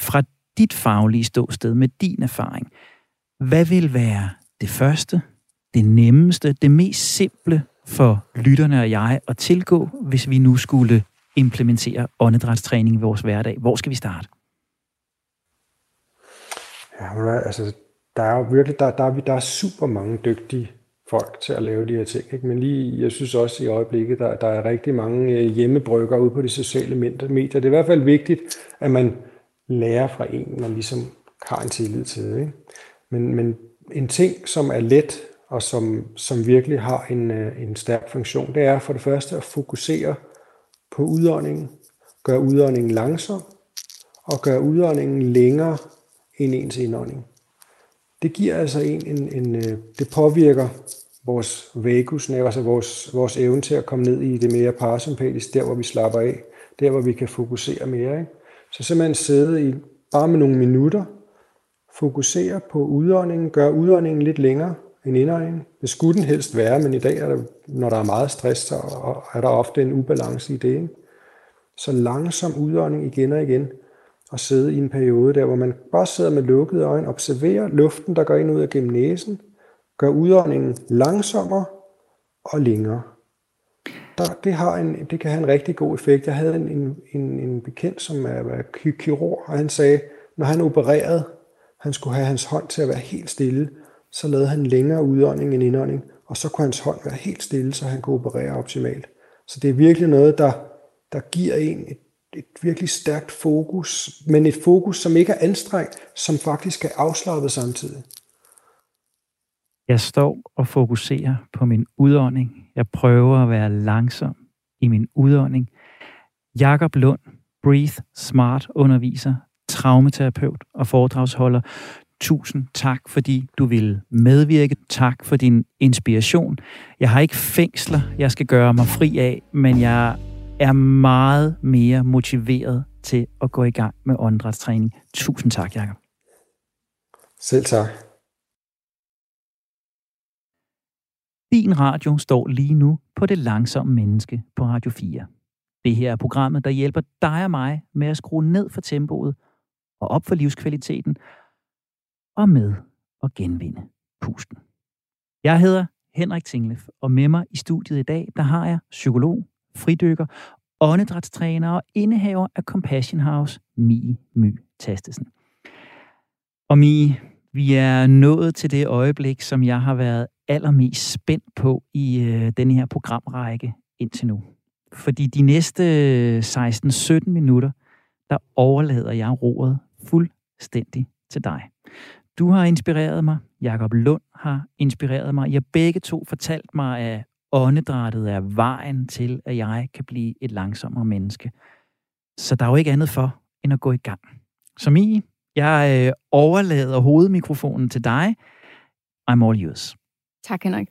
Fra dit faglige ståsted, med din erfaring, hvad vil være det første, det nemmeste, det mest simple for lytterne og jeg at tilgå, hvis vi nu skulle implementere åndedrætstræning i vores hverdag? Hvor skal vi starte? Ja, altså, der er jo virkelig, der, der, er, der er super mange dygtige folk til at lave de her ting. Ikke? Men lige, jeg synes også i øjeblikket, der, der er rigtig mange øh, hjemmebrygger ude på de sociale medier. Det er i hvert fald vigtigt, at man lærer fra en, man ligesom har en tillid til. Ikke? Men, men en ting, som er let og som, som virkelig har en, øh, en stærk funktion, det er for det første at fokusere på udåndingen, Gør udåndingen langsom, og gør udåndingen længere end ens indånding. Det giver altså en, en, en øh, det påvirker vores vagusnerve, altså vores, vores evne til at komme ned i det mere parasympatiske, der hvor vi slapper af, der hvor vi kan fokusere mere. Ikke? Så simpelthen sidde i bare med nogle minutter, fokusere på udåndingen, gør udåndingen lidt længere end indåndingen. Det skulle den helst være, men i dag, er der, når der er meget stress, så er der ofte en ubalance i det. Ikke? Så langsom udånding igen og igen, at sidde i en periode der, hvor man bare sidder med lukkede øjne, observerer luften, der går ind ud af gennem næsen, gør udåndingen langsommere og længere. Der, det, har en, det kan have en rigtig god effekt. Jeg havde en, en, en, en bekendt, som er, er kirurg, og han sagde, når han opererede, han skulle have hans hånd til at være helt stille, så lavede han længere udånding end indånding, og så kunne hans hånd være helt stille, så han kunne operere optimalt. Så det er virkelig noget, der, der giver en et, et virkelig stærkt fokus, men et fokus, som ikke er anstrengt, som faktisk er afslappet samtidig. Jeg står og fokuserer på min udånding. Jeg prøver at være langsom i min udånding. Jakob Lund, Breathe Smart underviser, traumaterapeut og foredragsholder. Tusind tak, fordi du vil medvirke. Tak for din inspiration. Jeg har ikke fængsler, jeg skal gøre mig fri af, men jeg er meget mere motiveret til at gå i gang med åndedrætstræning. Tusind tak, Jacob. Selv tak. Din radio står lige nu på det langsomme menneske på Radio 4. Det her er programmet, der hjælper dig og mig med at skrue ned for tempoet og op for livskvaliteten og med at genvinde pusten. Jeg hedder Henrik Tinglef, og med mig i studiet i dag, der har jeg psykolog, fridykker, åndedrætstræner og indehaver af Compassion House, Mie My Tastesen. Og Mie, vi er nået til det øjeblik, som jeg har været allermest spændt på i øh, denne her programrække indtil nu. Fordi de næste 16-17 minutter, der overlader jeg roret fuldstændig til dig. Du har inspireret mig, Jakob Lund har inspireret mig. Jeg begge to fortalt mig, at åndedrættet er vejen til, at jeg kan blive et langsommere menneske. Så der er jo ikke andet for, end at gå i gang. Som I, jeg øh, overlader hovedmikrofonen til dig. I'm all yours. Tak, Henrik.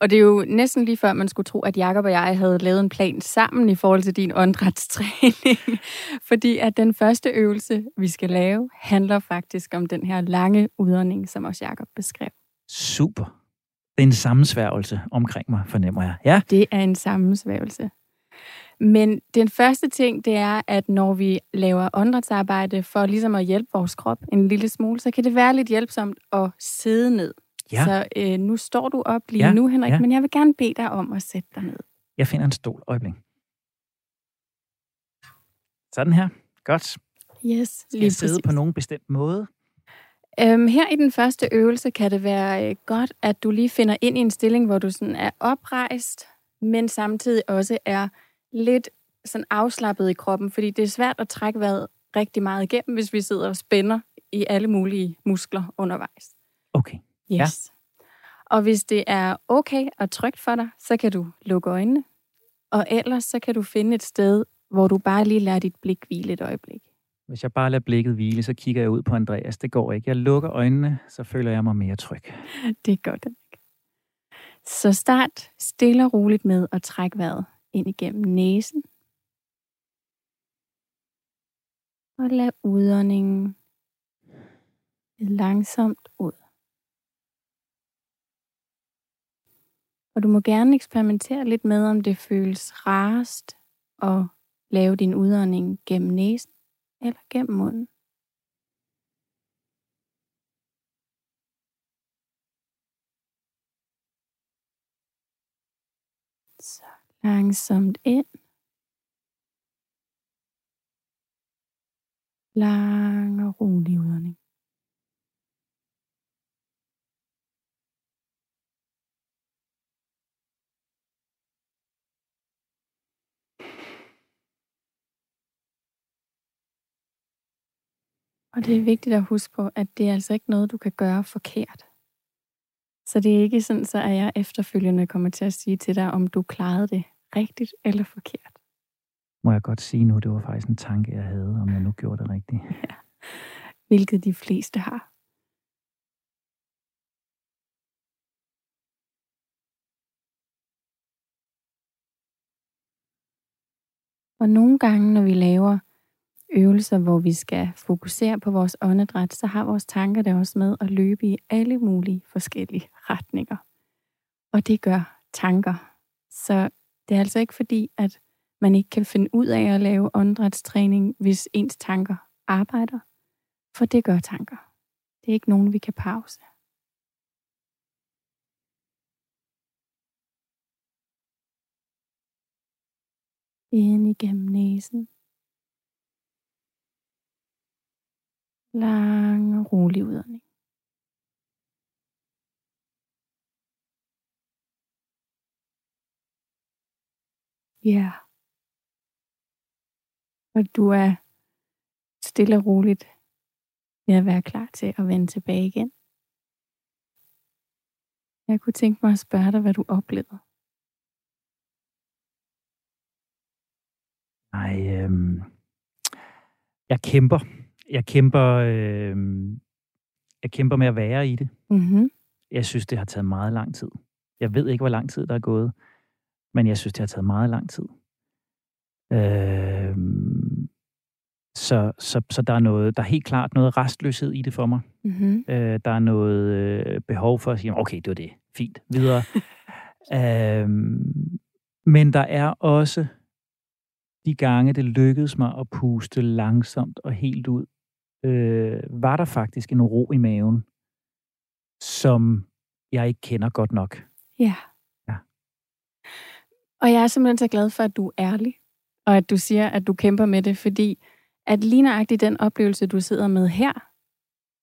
Og det er jo næsten lige før, man skulle tro, at Jakob og jeg havde lavet en plan sammen i forhold til din åndedrætstræning. Fordi at den første øvelse, vi skal lave, handler faktisk om den her lange udånding, som også Jakob beskrev. Super. Det er en sammensværgelse omkring mig, fornemmer jeg. Ja. Det er en sammensværgelse. Men den første ting, det er, at når vi laver åndedrætsarbejde for ligesom at hjælpe vores krop en lille smule, så kan det være lidt hjælpsomt at sidde ned. Ja. Så øh, nu står du op lige ja. nu, Henrik, ja. men jeg vil gerne bede dig om at sætte dig ned. Jeg finder en stol. Øjeblik. Sådan her. Godt. Yes, Skal jeg sidde præcis. på nogen bestemt måde? Øhm, her i den første øvelse kan det være øh, godt, at du lige finder ind i en stilling, hvor du sådan er oprejst, men samtidig også er lidt sådan afslappet i kroppen, fordi det er svært at trække vejret rigtig meget igennem, hvis vi sidder og spænder i alle mulige muskler undervejs. Okay. Yes. Ja. Og hvis det er okay og trygt for dig, så kan du lukke øjnene. Og ellers så kan du finde et sted, hvor du bare lige lader dit blik hvile et øjeblik. Hvis jeg bare lader blikket hvile, så kigger jeg ud på Andreas. Det går ikke. Jeg lukker øjnene, så føler jeg mig mere tryg. Det er godt. Så start stille og roligt med at trække vejret ind igennem næsen. Og lad udåndingen langsomt ud. Og du må gerne eksperimentere lidt med, om det føles rarest at lave din udånding gennem næsen eller gennem munden. Så langsomt ind. Lang og rolig udånding. Og det er vigtigt at huske på, at det er altså ikke noget, du kan gøre forkert. Så det er ikke sådan, så at jeg efterfølgende kommer til at sige til dig, om du klarede det rigtigt eller forkert. må jeg godt sige nu, det var faktisk en tanke, jeg havde, om jeg nu gjorde det rigtigt. Ja. Hvilket de fleste har. Og nogle gange, når vi laver øvelser, hvor vi skal fokusere på vores åndedræt, så har vores tanker der også med at løbe i alle mulige forskellige retninger. Og det gør tanker. Så det er altså ikke fordi, at man ikke kan finde ud af at lave åndedrætstræning, hvis ens tanker arbejder. For det gør tanker. Det er ikke nogen, vi kan pause. Ind igennem næsen. Lang og rolig udånding. Ja. Og du er stille og roligt ved at være klar til at vende tilbage igen. Jeg kunne tænke mig at spørge dig, hvad du oplevede. Nej, øhm, jeg kæmper. Jeg kæmper, øhm, jeg kæmper med at være i det. Mm-hmm. Jeg synes, det har taget meget lang tid. Jeg ved ikke, hvor lang tid der er gået, men jeg synes, det har taget meget lang tid. Øhm, så, så, så der er noget, der er helt klart noget restløshed i det for mig. Mm-hmm. Øh, der er noget øh, behov for at sige, okay, det var det, fint, videre. øhm, men der er også de gange, det lykkedes mig at puste langsomt og helt ud, øh, var der faktisk en ro i maven, som jeg ikke kender godt nok. Ja. Ja. Og jeg er simpelthen så glad for, at du er ærlig, og at du siger, at du kæmper med det, fordi at lige nøjagtigt den oplevelse, du sidder med her,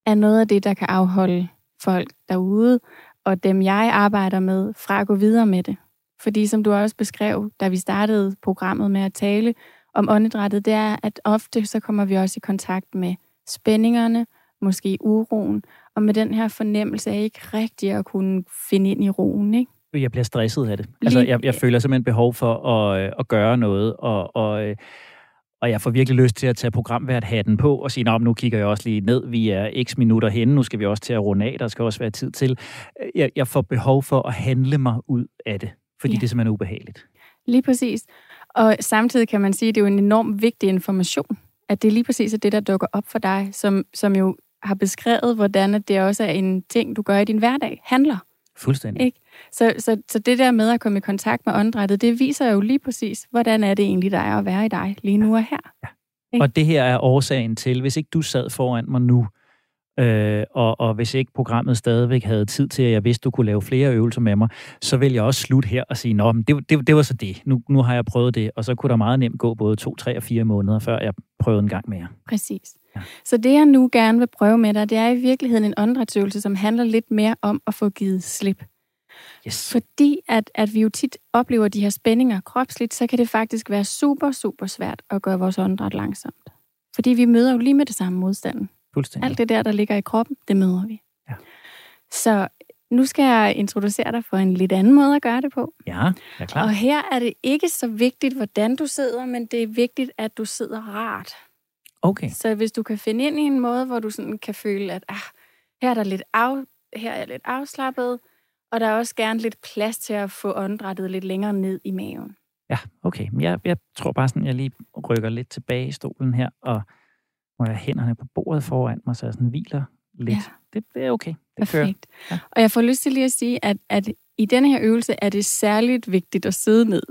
er noget af det, der kan afholde folk derude, og dem jeg arbejder med, fra at gå videre med det. Fordi som du også beskrev, da vi startede programmet med at tale om åndedrættet, det er, at ofte så kommer vi også i kontakt med spændingerne, måske uroen, og med den her fornemmelse af ikke rigtig at kunne finde ind i roen, ikke? Jeg bliver stresset af det. Altså, jeg, jeg føler simpelthen behov for at, øh, at gøre noget, og, og, øh, og jeg får virkelig lyst til at tage programvært-hatten på og sige, nu kigger jeg også lige ned, vi er x minutter henne, nu skal vi også til at runde af, der skal også være tid til. Jeg, jeg får behov for at handle mig ud af det, fordi Ja. det er simpelthen ubehageligt. Lige præcis. Og samtidig kan man sige, at det er jo en enormt vigtig information, at det lige præcis er det, der dukker op for dig, som, som jo har beskrevet, hvordan det også er en ting, du gør i din hverdag, handler. Fuldstændig. Ikke? Så, så, så det der med at komme i kontakt med åndedrættet, det viser jo lige præcis, hvordan er det egentlig, der er at være i dig lige nu og her. ikke? Og det her er årsagen til, hvis ikke du sad foran mig nu, øh, og, og hvis ikke programmet stadigvæk havde tid til, at jeg vidste, du kunne lave flere øvelser med mig, så vil jeg også slutte her og sige, Nå, men det, det, det var så det. Nu, nu har jeg prøvet det, og så kunne der meget nemt gå både to, tre og fire måneder, før jeg prøvede en gang mere. Præcis. Ja. Så det, jeg nu gerne vil prøve med dig, det er i virkeligheden en åndedrætsøvelse, som handler lidt mere om at få givet slip. Yes. Fordi at, at vi jo tit oplever de her spændinger kropsligt, så kan det faktisk være super, super svært at gøre vores åndedræt langsomt. Fordi vi møder jo lige med det samme modstand. Fuldstændig. Alt det der, der ligger i kroppen, det møder vi. Ja. Så nu skal jeg introducere dig for en lidt anden måde at gøre det på. Ja, jeg er klar. Og her er det ikke så vigtigt, hvordan du sidder, men det er vigtigt, at du sidder rart. Okay. Så hvis du kan finde ind i en måde, hvor du sådan kan føle, at ah, her er der lidt af, her er jeg lidt afslappet, og der er også gerne lidt plads til at få åndedrættet lidt længere ned i maven. Ja, okay. Jeg, jeg tror bare sådan, jeg lige rykker lidt tilbage i stolen her, og må jeg hænderne på bordet foran mig, så jeg sådan hviler lidt. Ja. Det, det er okay. Det kører. Perfekt. Ja. Og jeg får lyst til lige at sige, at, at i denne her øvelse er det særligt vigtigt at sidde ned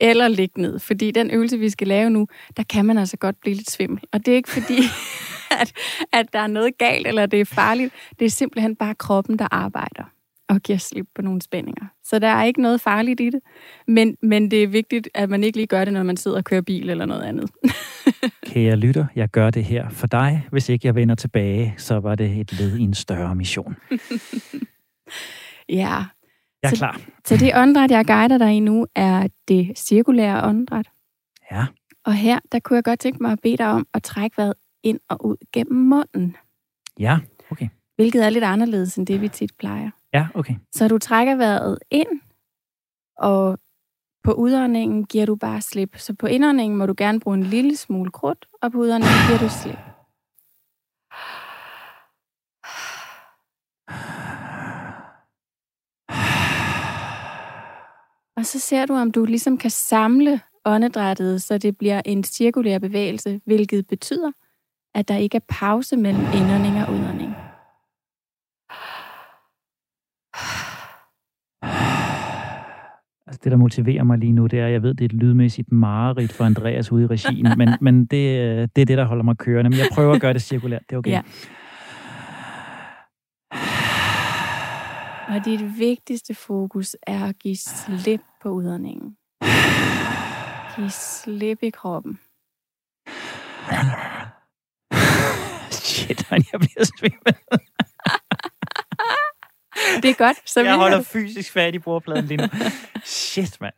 eller ligge ned, fordi den øvelse, vi skal lave nu, der kan man altså godt blive lidt svimmel. Og det er ikke fordi, at, at der er noget galt, eller det er farligt. Det er simpelthen bare kroppen, der arbejder og giver slip på nogle spændinger. Så der er ikke noget farligt i det, men, men det er vigtigt, at man ikke lige gør det, når man sidder og kører bil eller noget andet. Kære lytter, jeg gør det her for dig. Hvis ikke jeg vender tilbage, så var det et led i en større mission. ja, Jeg er Så- klar. så det åndedræt, jeg guider dig i nu, er det cirkulære åndedræt. Ja. Og her, der kunne jeg godt tænke mig at bede dig om at trække vejret ind og ud gennem munden. Ja, okay. Hvilket er lidt anderledes end det, vi tit plejer. Ja, okay. Så du trækker vejret ind og På udåndingen giver du bare slip. Så på indåndingen må du gerne bruge en lille smule krudt, og på udåndingen giver du slip. Og så ser du, om du ligesom kan samle åndedrættet, så det bliver en cirkulær bevægelse, hvilket betyder, at der ikke er pause mellem indånding og udånding. Altså det, der motiverer mig lige nu, det er, at jeg ved, det er et lydmæssigt mareridt for Andreas ude i regien, men, men det, øh, det er det, der holder mig kørende. Men jeg prøver at gøre det cirkulært, det er okay. Ja. Og dit vigtigste fokus er at give slip på udåndingen. Giv slip i kroppen. Shit, man, jeg bliver svimmel. Det er godt. Så Jeg holder fysisk fat i bordpladen lige nu. Shit, mand.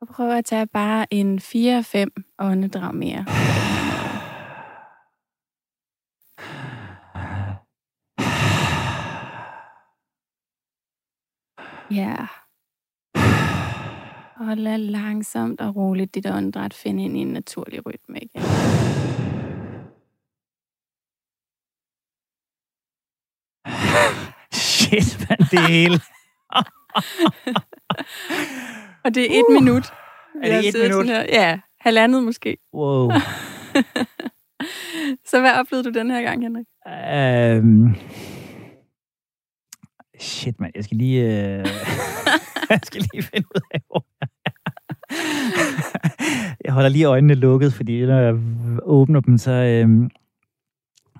Og prøv at tage bare en 4-5 åndedrag mere. Ja. Og lad langsomt og roligt dit åndedræt finde ind i en naturlig rytme igen. Shit, mand, det hele. Og det er et uh. minut. Er det et minut? Her. Ja, halvandet måske. Wow. Så hvad oplevede du den her gang, Henrik? Øhm. Shit, mand. Jeg skal lige... Øh... jeg skal lige finde ud af, hvor jeg er. Holder lige øjnene lukket, fordi når jeg åbner dem, så... Øhm...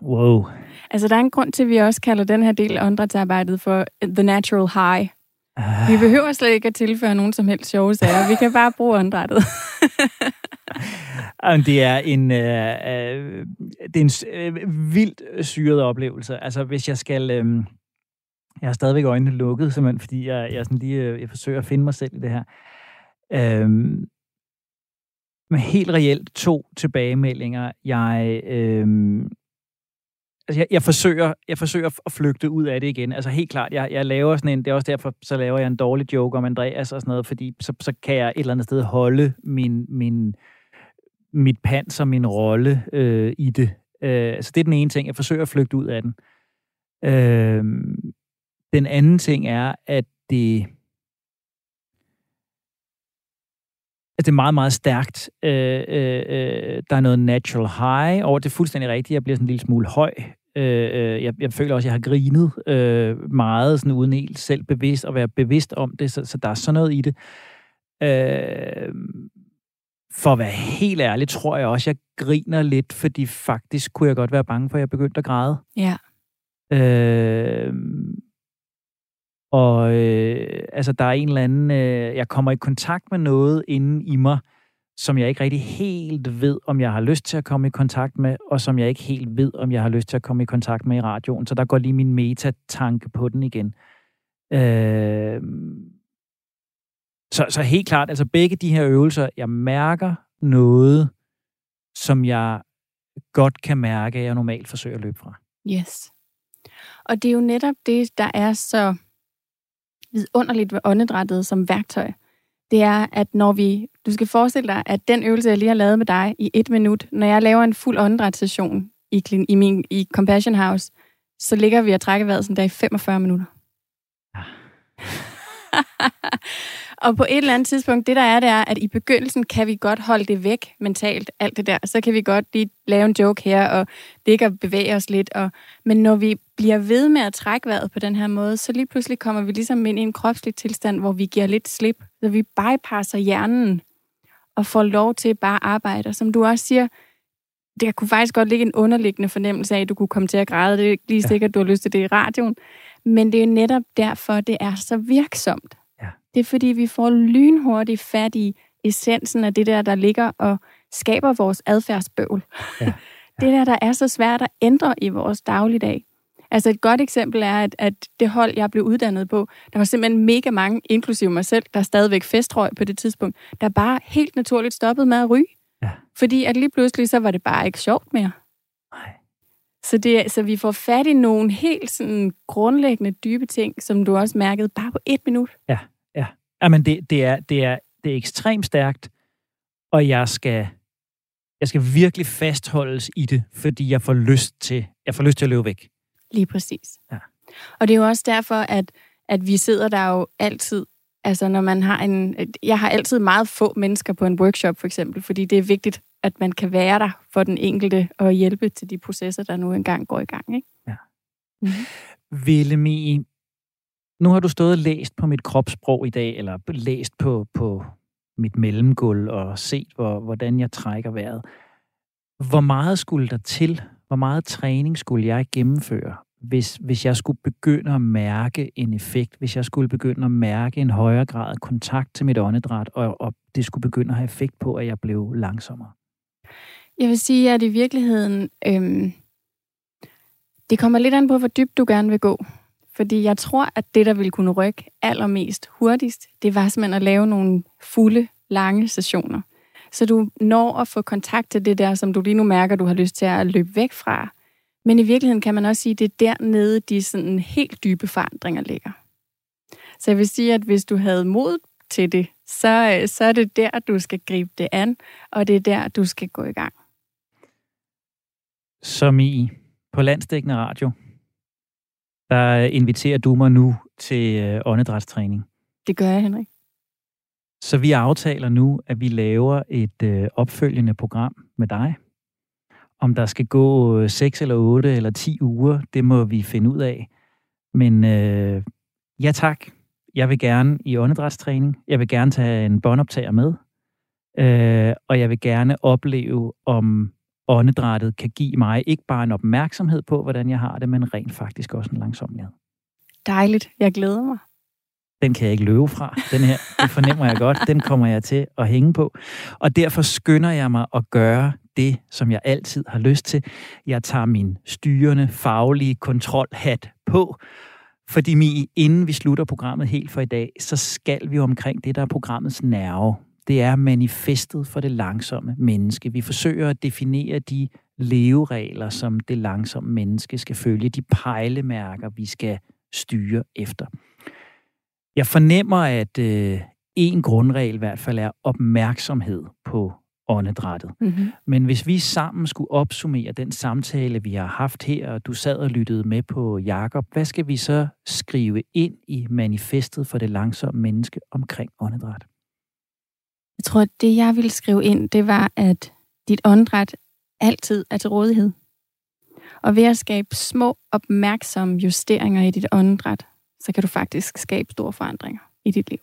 Wow. Altså, der er en grund til, at vi også kalder den her del af åndedrætsarbejdet for The Natural High. Ah, Vi behøver slet ikke at tilføre nogen som helst sjove sager. Vi kan bare bruge åndedrættet. Det er en, øh, øh, det er en øh, vildt syret oplevelse. Altså, hvis jeg skal... Øh, jeg har stadigvæk øjnene lukket, simpelthen, fordi jeg, jeg, sådan lige, øh, jeg forsøger at finde mig selv i det her. Øh, men helt reelt to tilbagemeldinger. Jeg, øh, altså jeg, jeg, forsøger, jeg forsøger at flygte ud af det igen. Altså helt klart, jeg, jeg laver sådan en, det er også derfor, så laver jeg en dårlig joke om Andreas og sådan noget, fordi så, så kan jeg et eller andet sted holde min, min, mit pans og min rolle øh, i det. Øh, så det er den ene ting. Jeg forsøger at flygte ud af den. Øh, den anden ting er, at det, at det er meget, meget stærkt. Øh, øh, øh, der er noget natural high over. Det er fuldstændig rigtigt. Jeg bliver sådan en lille smule høj. Øh, øh, jeg, jeg føler også, at jeg har grinet øh, meget, sådan uden helt selv bevidst at være bevidst om det. Så, så der er sådan noget i det. Øh, for at være helt ærlig, tror jeg også, at jeg griner lidt, fordi faktisk kunne jeg godt være bange for, at jeg begyndte at græde. Ja. Øh, og øh, altså, der er en eller anden... Øh, jeg kommer i kontakt med noget inde i mig, som jeg ikke rigtig helt ved, om jeg har lyst til at komme i kontakt med, og som jeg ikke helt ved, om jeg har lyst til at komme i kontakt med i radioen. Så der går lige min metatanke på den igen. Øh, så, så helt klart, altså begge de her øvelser, jeg mærker noget, som jeg godt kan mærke, at jeg normalt forsøger at løbe fra. Yes. Og det er jo netop det, der er så vidunderligt ved åndedrættet som værktøj. Det er, at når vi... Du skal forestille dig, at den øvelse, jeg lige har lavet med dig i et minut, når jeg laver en fuld åndedrætssession i, i, min, i Compassion House, så ligger vi og trækker vejret sådan der i 45 minutter. Ja. og på et eller andet tidspunkt, det der er, det er, at i begyndelsen kan vi godt holde det væk mentalt, alt det der. Så kan vi godt lige lave en joke her, og ligge og bevæge os lidt. Og, men når vi bliver ved med at trække vejret på den her måde, så lige pludselig kommer vi ligesom ind i en kropslig tilstand, hvor vi giver lidt slip. Så vi bypasser hjernen og får lov til bare at arbejde. Og som du også siger, det kunne faktisk godt ligge en underliggende fornemmelse af, at du kunne komme til at græde. Det er ikke lige sikkert, at du har lyst til det i radioen. Men det er netop derfor, det er så virksomt. Ja. Det er fordi, vi får lynhurtigt fat i essensen af det der, der ligger og skaber vores adfærdsbøvl. Ja. det der, der er så svært at ændre i vores dagligdag. Altså et godt eksempel er, at, at det hold, jeg blev uddannet på, der var simpelthen mega mange, inklusive mig selv, der stadigvæk festrøg på det tidspunkt, der bare helt naturligt stoppede med at ryge. Ja. Fordi at lige pludselig, så var det bare ikke sjovt mere. Nej. Så, det, så vi får fat i nogle helt sådan grundlæggende dybe ting, som du også mærkede bare på et minut. Ja, ja. Jamen, det, det, er, det, er, det er ekstremt stærkt, og jeg skal, jeg skal virkelig fastholdes i det, fordi jeg får lyst til, jeg får lyst til at løbe væk. Lige præcis. Ja. Og det er jo også derfor, at, at vi sidder der jo altid, altså når man har en, jeg har altid meget få mennesker på en workshop for eksempel, fordi det er vigtigt, at man kan være der for den enkelte og hjælpe til de processer, der nu engang går i gang. Ikke? Ja. Mm-hmm. Villemie, nu har du stået og læst på mit kropssprog i dag, eller læst på, på mit mellemgulv og set, hvor, hvordan jeg trækker vejret. Hvor meget skulle der til? Hvor meget træning skulle jeg gennemføre, hvis, hvis jeg skulle begynde at mærke en effekt, hvis jeg skulle begynde at mærke en højere grad af kontakt til mit åndedræt, og, og det skulle begynde at have effekt på, at jeg blev langsommere? Jeg vil sige, at i virkeligheden, øhm, det kommer lidt an på, hvor dybt du gerne vil gå. Fordi jeg tror, at det, der ville kunne rykke allermest hurtigst, det var simpelthen at lave nogle fulde, lange sessioner. Så du når at få kontakt til det der, som du lige nu mærker, du har lyst til at løbe væk fra. Men i virkeligheden kan man også sige, at det er dernede, de sådan helt dybe forandringer ligger. Så jeg vil sige, at hvis du havde mod til det, så, øh, så er det der, du skal gribe det an, og det er der, du skal gå i gang. Som i på landsdækkende radio, der inviterer du mig nu til øh, åndedrætstræning. Det gør jeg, Henrik. Så vi aftaler nu, at vi laver et øh, opfølgende program med dig. Om der skal gå 6 eller 8 eller 10 uger, det må vi finde ud af. Men øh, ja tak, jeg vil gerne i åndedrætstræning. Jeg vil gerne tage en båndoptager med. Øh, og jeg vil gerne opleve, om åndedrættet kan give mig ikke bare en opmærksomhed på, hvordan jeg har det, men rent faktisk også en langsomlighed. Dejligt. Jeg glæder mig. Den kan jeg ikke løbe fra. Den her, det fornemmer jeg godt. Den kommer jeg til at hænge på. Og derfor skynder jeg mig at gøre det, som jeg altid har lyst til. Jeg tager min styrende, faglige kontrolhat på, fordi mi, inden vi slutter programmet helt for i dag, så skal vi omkring det, der er programmets nerve. Det er manifestet for det langsomme menneske. Vi forsøger at definere de leveregler, som det langsomme menneske skal følge, de pejlemærker, vi skal styre efter. Jeg fornemmer, at øh, en grundregel i hvert fald er opmærksomhed på åndedrættet. Mm-hmm. Men hvis vi sammen skulle opsummere den samtale, vi har haft her, og du sad og lyttede med på Jakob, hvad skal vi så skrive ind i manifestet for det langsomme menneske omkring åndedræt? Jeg tror, at det, jeg ville skrive ind, det var, at dit åndedræt altid er til rådighed. Og ved at skabe små, opmærksomme justeringer i dit åndedræt, så kan du faktisk skabe store forandringer i dit liv.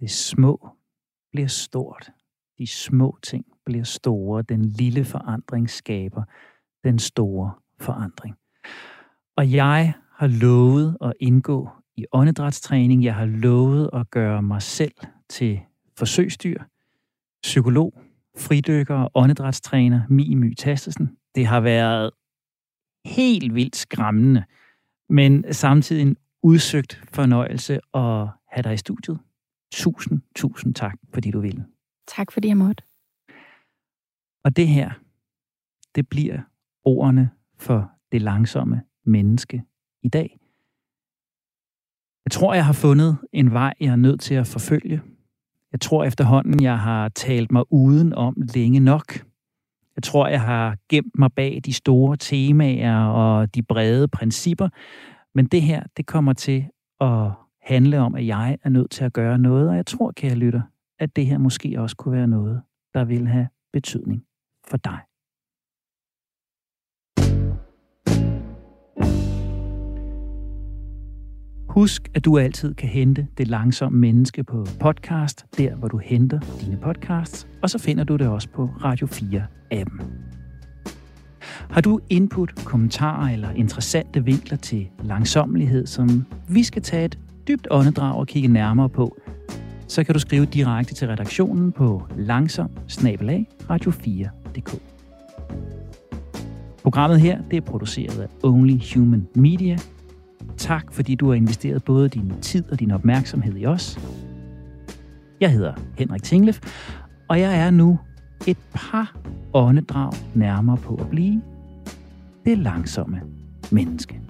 Det små bliver stort. De små ting bliver store. Den lille forandring skaber den store forandring. Og jeg har lovet at indgå i åndedrætstræning. Jeg har lovet at gøre mig selv til forsøgsdyr, psykolog, fridykker og åndedrætstræner Mie My Tastesen. Det har været helt vildt skræmmende, men samtidig en udsøgt fornøjelse at have dig i studiet. Tusind, tusind tak, fordi du ville. Tak, fordi jeg måtte. Og det her, det bliver ordene for det langsomme menneske i dag. Jeg tror, jeg har fundet en vej, jeg er nødt til at forfølge. Jeg tror efterhånden, jeg har talt mig uden om længe nok. Jeg tror, jeg har gemt mig bag de store temaer og de brede principper. Men det her, det kommer til at handle om, at jeg er nødt til at gøre noget, og jeg tror, kære lytter, at det her måske også kunne være noget, der vil have betydning for dig. Husk, at du altid kan hente Det Langsomme Menneske på podcast, der hvor du henter dine podcasts, og så finder du det også på Radio 4-appen. Har du input, kommentarer eller interessante vinkler til langsommelighed, som vi skal tage et dybt åndedrag og kigge nærmere på, så kan du skrive direkte til redaktionen på langsom radio4.dk. Programmet her det er produceret af Only Human Media. Tak fordi du har investeret både din tid og din opmærksomhed i os. Jeg hedder Henrik Tinglef, og jeg er nu et par åndedrag nærmere på at blive det langsomme menneske.